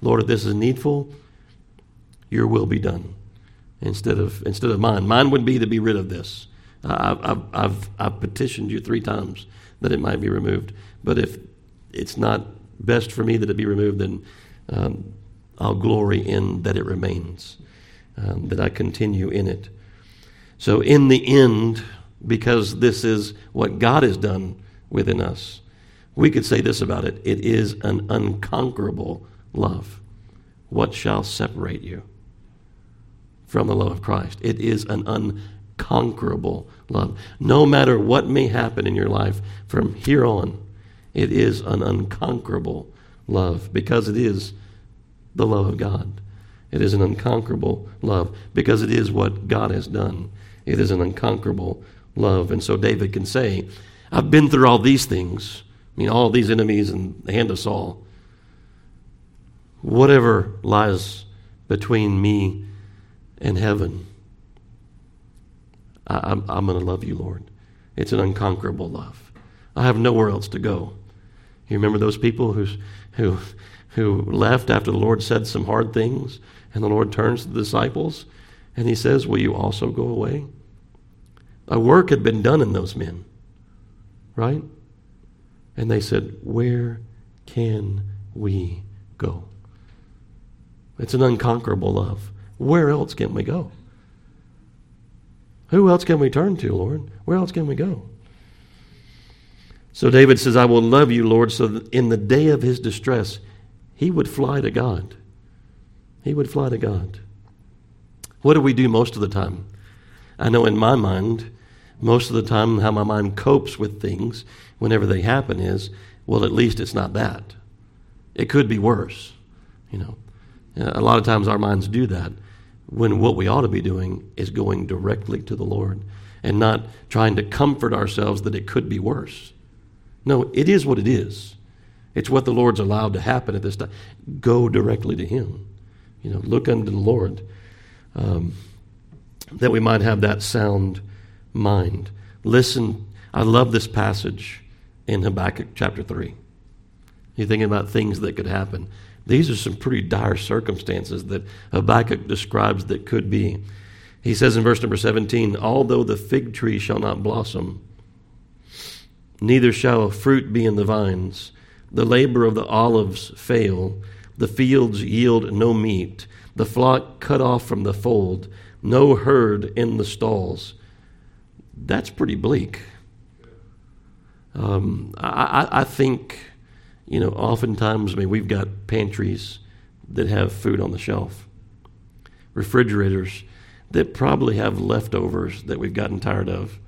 Lord, if this is needful, your will be done instead of, instead of mine. Mine would be to be rid of this. I've, I've, I've, I've petitioned you three times that it might be removed. But if it's not best for me that it be removed, then um, I'll glory in that it remains, um, that I continue in it. So, in the end, because this is what God has done within us, we could say this about it it is an unconquerable love. What shall separate you from the love of Christ? It is an unconquerable love. No matter what may happen in your life from here on, it is an unconquerable love because it is the love of God. It is an unconquerable love because it is what God has done. It is an unconquerable love. And so David can say, I've been through all these things. I mean, all these enemies and the hand of Saul. Whatever lies between me and heaven, I, am I'm, I'm going to love you, Lord. It's an unconquerable love. I have nowhere else to go. You remember those people who's, who, who left after the Lord said some hard things, and the Lord turns to the disciples and he says, Will you also go away? A work had been done in those men, right? And they said, Where can we go? It's an unconquerable love. Where else can we go? Who else can we turn to, Lord? Where else can we go? So David says, I will love you, Lord, so that in the day of his distress, he would fly to God. He would fly to God. What do we do most of the time? I know in my mind, most of the time, how my mind copes with things whenever they happen is, well, at least it's not that. It could be worse. You know, a lot of times our minds do that when what we ought to be doing is going directly to the Lord and not trying to comfort ourselves that it could be worse. No, it is what it is. It's what the Lord's allowed to happen at this time. Go directly to Him. You know, look unto the Lord. Um, that we might have that sound mind. Listen, I love this passage in Habakkuk chapter 3. You're thinking about things that could happen. These are some pretty dire circumstances that Habakkuk describes that could be. He says in verse number 17, Although the fig tree shall not blossom, neither shall a fruit be in the vines. The labor of the olives fail, the fields yield no meat, the flock cut off from the fold, no herd in the stalls. That's pretty bleak. Um, I, I think, you know, oftentimes, I mean, we've got pantries that have food on the shelf, refrigerators that probably have leftovers that we've gotten tired of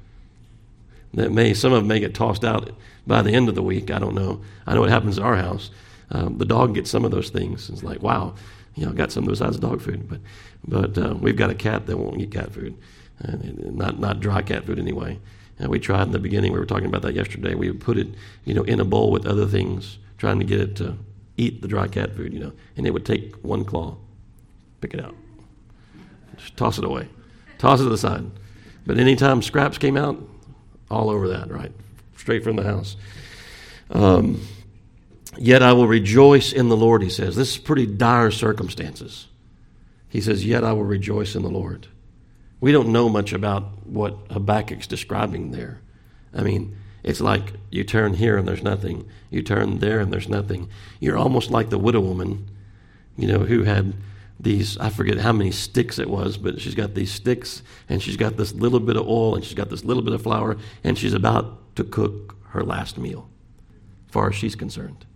that may some of them may get tossed out by the end of the week. I don't know. I know what happens at our house. Um, the dog gets some of those things. It's like, wow, you know, got some of those dog food. But but uh, we've got a cat that won't eat cat food, uh, not not dry cat food anyway. Uh, we tried in the beginning. We were talking about that yesterday. We would put it, you know, in a bowl with other things, trying to get it to eat the dry cat food, you know, and it would take one claw, pick it out, just toss it away, toss it to the side. But anytime scraps came out, all over that, right? Straight from the house. Um, Yet I will rejoice in the Lord, he says. This is pretty dire circumstances. He says, Yet I will rejoice in the Lord. We don't know much about what Habakkuk's describing there. I mean, it's like you turn here and there's nothing. You turn there and there's nothing. You're almost like the widow woman, you know, who had these, I forget how many sticks it was, but she's got these sticks and she's got this little bit of oil and she's got this little bit of flour and she's about to cook her last meal, far as she's concerned.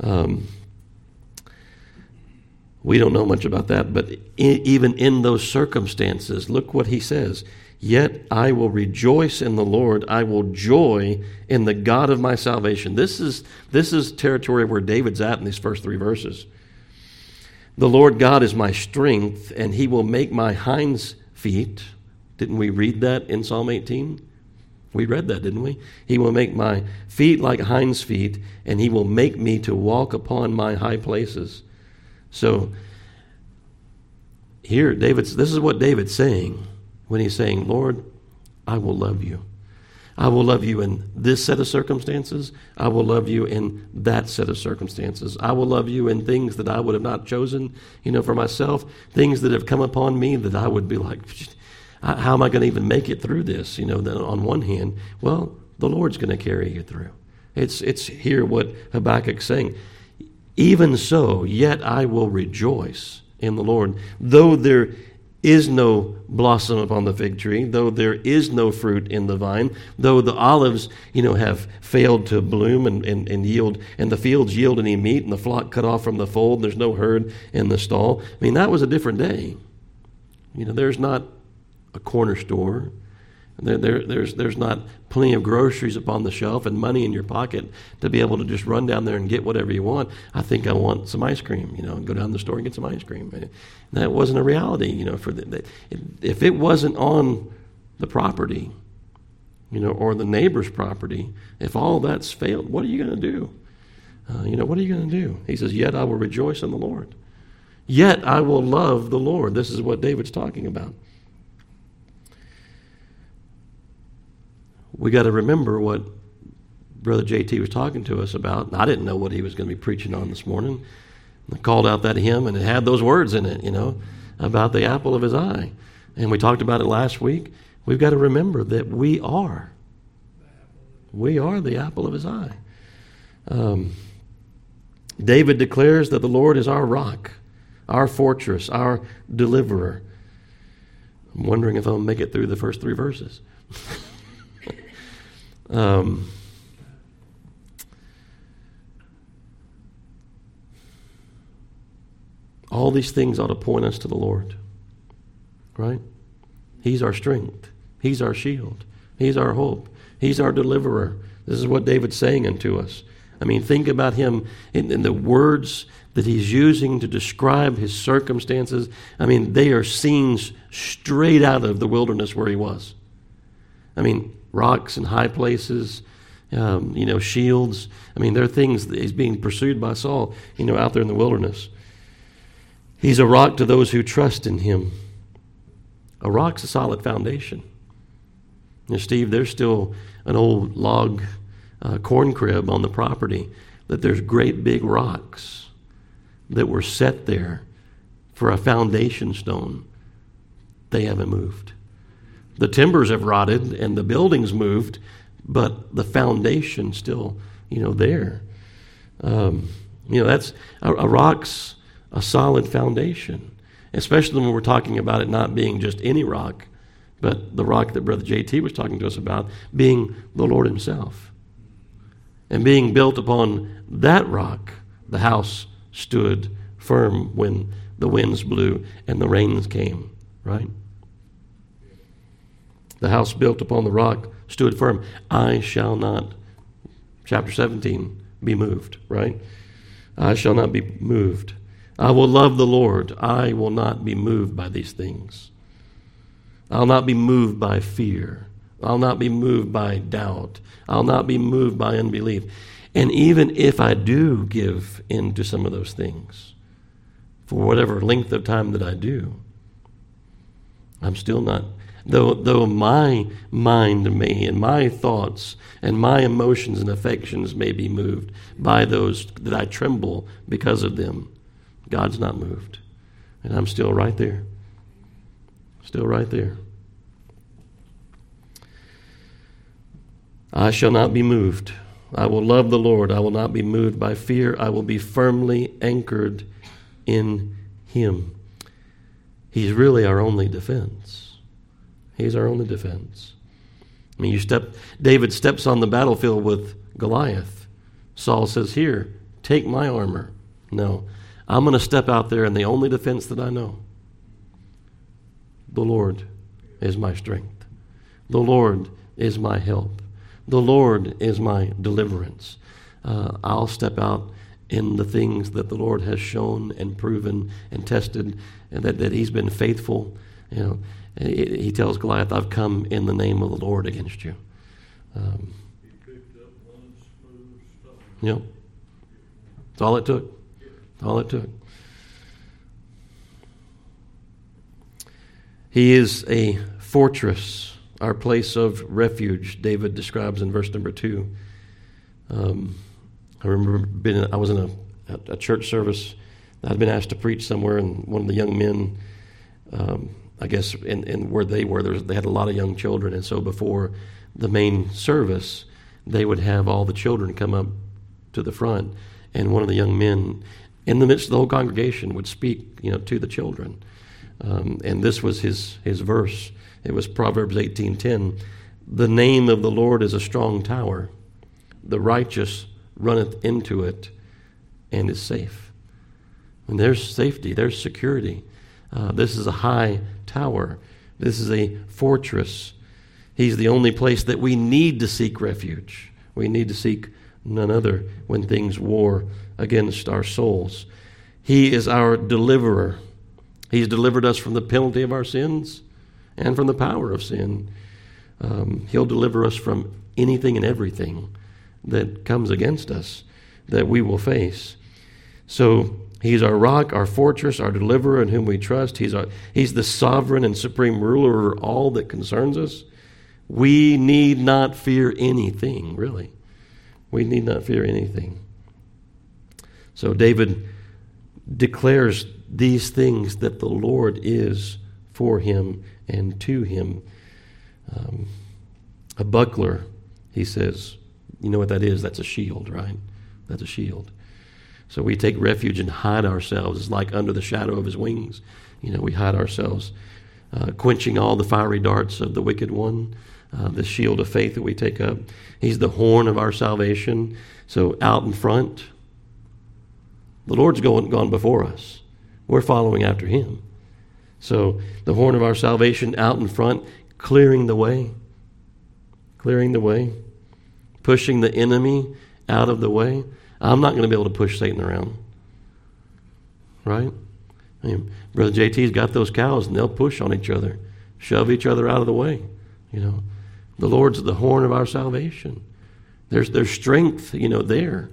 Um, we don't know much about that, but even in those circumstances, look what he says. Yet I will rejoice in the Lord. I will joy in the God of my salvation. This is, this is territory where David's at in these first three verses. The Lord God is my strength, and he will make my hinds feet. Didn't we read that in Psalm 18? We read that, didn't we? He will make my feet like hinds' feet, and he will make me to walk upon my high places. So, here, David's, this is what David's saying when he's saying, Lord, I will love you. I will love you in this set of circumstances. I will love you in that set of circumstances. I will love you in things that I would have not chosen, you know, for myself, things that have come upon me that I would be like, [LAUGHS] how am I going to even make it through this? You know, on one hand, well, the Lord's going to carry you through. It's, it's here what Habakkuk's saying. Even so, yet I will rejoice in the Lord. Though there is no blossom upon the fig tree, though there is no fruit in the vine, though the olives, you know, have failed to bloom and, and, and yield, and the fields yield any meat, and the flock cut off from the fold, and there's no herd in the stall. I mean, that was a different day. You know, there's not a corner store. There, there, there's, there's not plenty of groceries upon the shelf and money in your pocket to be able to just run down there and get whatever you want. I think I want some ice cream, you know, and go down the store and get some ice cream. And that wasn't a reality, you know, for the, if it wasn't on the property, you know, or the neighbor's property, if all that's failed, what are you going to do? Uh, you know, what are you going to do? He says, Yet I will rejoice in the Lord. Yet I will love the Lord. This is what David's talking about. We got to remember what Brother JT was talking to us about. I didn't know what he was going to be preaching on this morning. I called out that hymn, and it had those words in it, you know, about the apple of his eye. And we talked about it last week. We've got to remember that we are. We are the apple of his eye. Um, David declares that the Lord is our rock, our fortress, our deliverer. I'm wondering if I'll make it through the first three verses. [LAUGHS] Um, all these things ought to point us to the Lord, right? He's our strength, He's our shield, He's our hope, He's our deliverer. This is what David's saying unto us. I mean, think about him in, in, the words that he's using to describe his circumstances. I mean, they are scenes straight out of the wilderness where he was. I mean, rocks and high places, um, you know, shields. I mean, there are things that he's being pursued by Saul, you know, out there in the wilderness. He's a rock to those who trust in him. A rock's a solid foundation. You know, Steve, there's still an old log uh, corn crib on the property that there's great big rocks that were set there for a foundation stone. They haven't moved. The timbers have rotted and the buildings moved, but the foundation still, you know, there. Um, you know, that's a, a rock's a solid foundation, especially when we're talking about it not being just any rock, but the rock that Brother JT was talking to us about being the Lord Himself. And being built upon that rock, the house stood firm when the winds blew and the rains came, right? The house built upon the rock stood firm. I shall not, chapter 17, be moved, right? I shall not be moved. I will love the Lord. I will not be moved by these things. I'll not be moved by fear. I'll not be moved by doubt. I'll not be moved by unbelief. And even if I do give in to some of those things, for whatever length of time that I do, I'm still not though, though my mind may and my thoughts and my emotions and affections may be moved by those that I tremble because of them, God's not moved. And I'm still right there. Still right there. I shall not be moved. I will love the Lord. I will not be moved by fear. I will be firmly anchored in Him. He's really our only defense. He's our only defense. I mean, you step, David steps on the battlefield with Goliath. Saul says, Here, take my armor. No, I'm going to step out there, and the only defense that I know the Lord is my strength. The Lord is my help. The Lord is my deliverance. Uh, I'll step out in the things that the Lord has shown and proven and tested, and that, that He's been faithful. You know, he tells Goliath, I've come in the name of the Lord against you. Um, Yep. That's all it took. That's all it took. He is a fortress, our place of refuge, David describes in verse number two. Um, I remember being, I was in a, a, church service. I'd been asked to preach somewhere, and one of the young men, um, I guess, in, in where they were, they had a lot of young children, and so before the main service, they would have all the children come up to the front, and one of the young men, in the midst of the whole congregation, would speak, you know, to the children. Um, and this was his his verse. It was Proverbs eighteen ten. The name of the Lord is a strong tower; the righteous runneth into it and is safe. And there's safety. There's security. Uh, this is a high tower. This is a fortress. He's the only place that we need to seek refuge. We need to seek none other when things war against our souls. He is our deliverer. He's delivered us from the penalty of our sins and from the power of sin. Um, he'll deliver us from anything and everything that comes against us that we will face. So he's our rock, our fortress, our deliverer in whom we trust. He's, our, he's the sovereign and supreme ruler over all that concerns us. We need not fear anything, really. We need not fear anything. So David declares these things that the Lord is for him and to him. Um, a buckler, he says, you know what that is? That's a shield, right? That's a shield. So we take refuge and hide ourselves. It's like under the shadow of his wings. You know, we hide ourselves, uh, quenching all the fiery darts of the wicked one. Uh, the shield of faith that we take up. He's the horn of our salvation. So out in front, the Lord's going, gone before us. We're following after him. So the horn of our salvation out in front, clearing the way. Clearing the way pushing the enemy out of the way, I'm not going to be able to push Satan around. Right? I mean, Brother JT's got those cows and they'll push on each other, shove each other out of the way. You know, the Lord's the horn of our salvation. There's, there's strength, you know, there.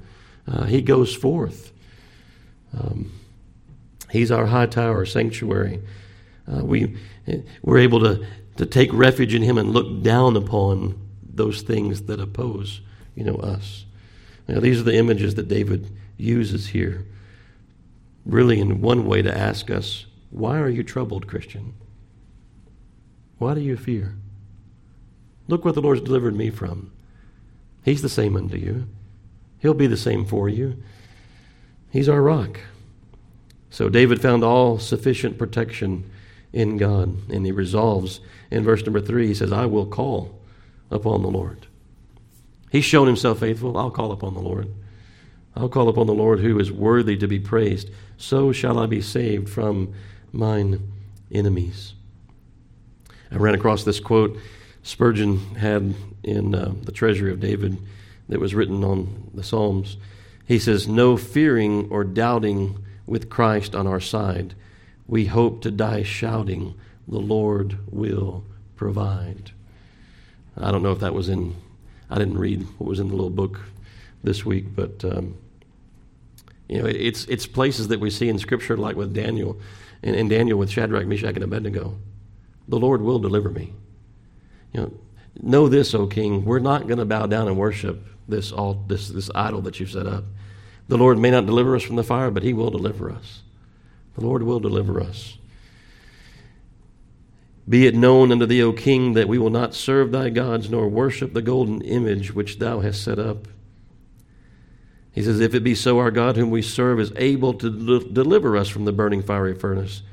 Uh, he goes forth. Um, he's our high tower, sanctuary. Uh, we, we're able to, to take refuge in him and look down upon those things that oppose you know, us. Now, these are the images that David uses here, really, in one way to ask us, why are you troubled, Christian? Why do you fear? Look what the Lord's delivered me from. He's the same unto you. He'll be the same for you. He's our rock. So David found all sufficient protection in God, and he resolves in verse number three, he says, I will call upon the Lord. He's shown himself faithful. I'll call upon the Lord. I'll call upon the Lord who is worthy to be praised. So shall I be saved from mine enemies. I ran across this quote Spurgeon had in uh, the Treasury of David that was written on the Psalms. He says, No fearing or doubting with Christ on our side, we hope to die shouting, The Lord will provide. I don't know if that was in I didn't read what was in the little book this week, but um, you know, it's it's places that we see in Scripture, like with Daniel, and, and Daniel with Shadrach, Meshach, and Abednego. The Lord will deliver me. You know, know this, O King, we're not going to bow down and worship this all this this idol that you've set up. The Lord may not deliver us from the fire, but He will deliver us. The Lord will deliver us. Be it known unto thee, O king, that we will not serve thy gods nor worship the golden image which thou hast set up. He says, If it be so, our God, whom we serve, is able to de- deliver us from the burning fiery furnace,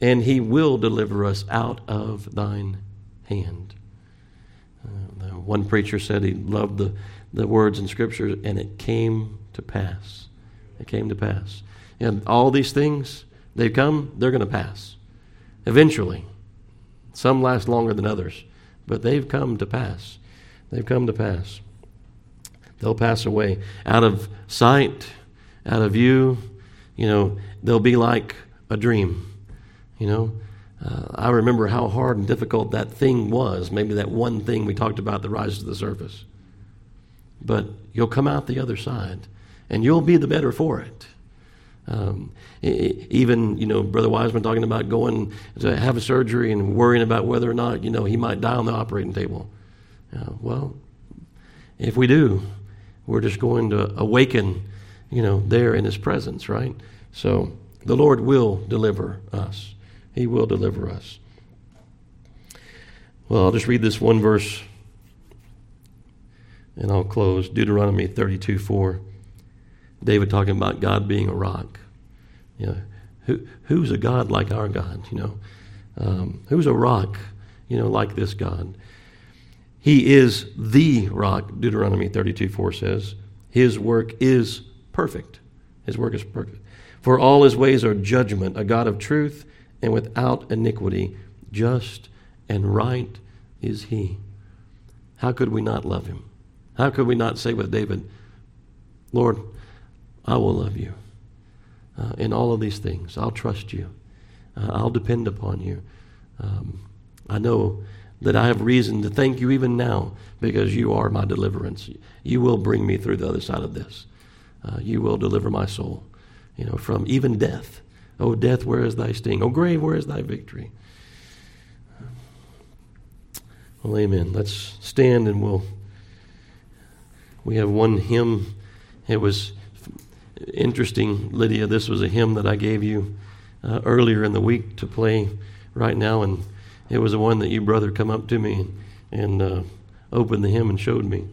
and he will deliver us out of thine hand. Uh, one preacher said he loved the, the words in Scripture, and it came to pass. It came to pass. And all these things, they've come, they're going to pass. Eventually. Some last longer than others, but they've come to pass. They've come to pass. They'll pass away out of sight, out of view. You know, they'll be like a dream. You know, uh, I remember how hard and difficult that thing was. Maybe that one thing we talked about that rises to the surface. But you'll come out the other side, and you'll be the better for it. Um, even, you know, Brother Wiseman talking about going to have a surgery and worrying about whether or not, you know, he might die on the operating table. Uh, well, if we do, we're just going to awaken, you know, there in his presence, right? So the Lord will deliver us. He will deliver us. Well, I'll just read this one verse and I'll close. Deuteronomy 32 4. David talking about God being a rock. You know, who, who's a God like our God? You know, um, who's a rock? You know, like this God. He is the rock. Deuteronomy 32 4 says, His work is perfect. His work is perfect. For all his ways are judgment, a God of truth and without iniquity. Just and right is he. How could we not love him? How could we not say with David, Lord, I will love you uh, in all of these things. I'll trust you. Uh, I'll depend upon you. Um, I know that I have reason to thank you even now because you are my deliverance. You will bring me through the other side of this. Uh, you will deliver my soul, you know, from even death. Oh, death, where is thy sting? Oh, grave, where is thy victory? Well, amen. Let's stand and we'll. We have one hymn. It was interesting, Lydia. This was a hymn that I gave you uh, earlier in the week to play right now, and it was the one that you, brother, come up to me and uh, opened the hymn and showed me.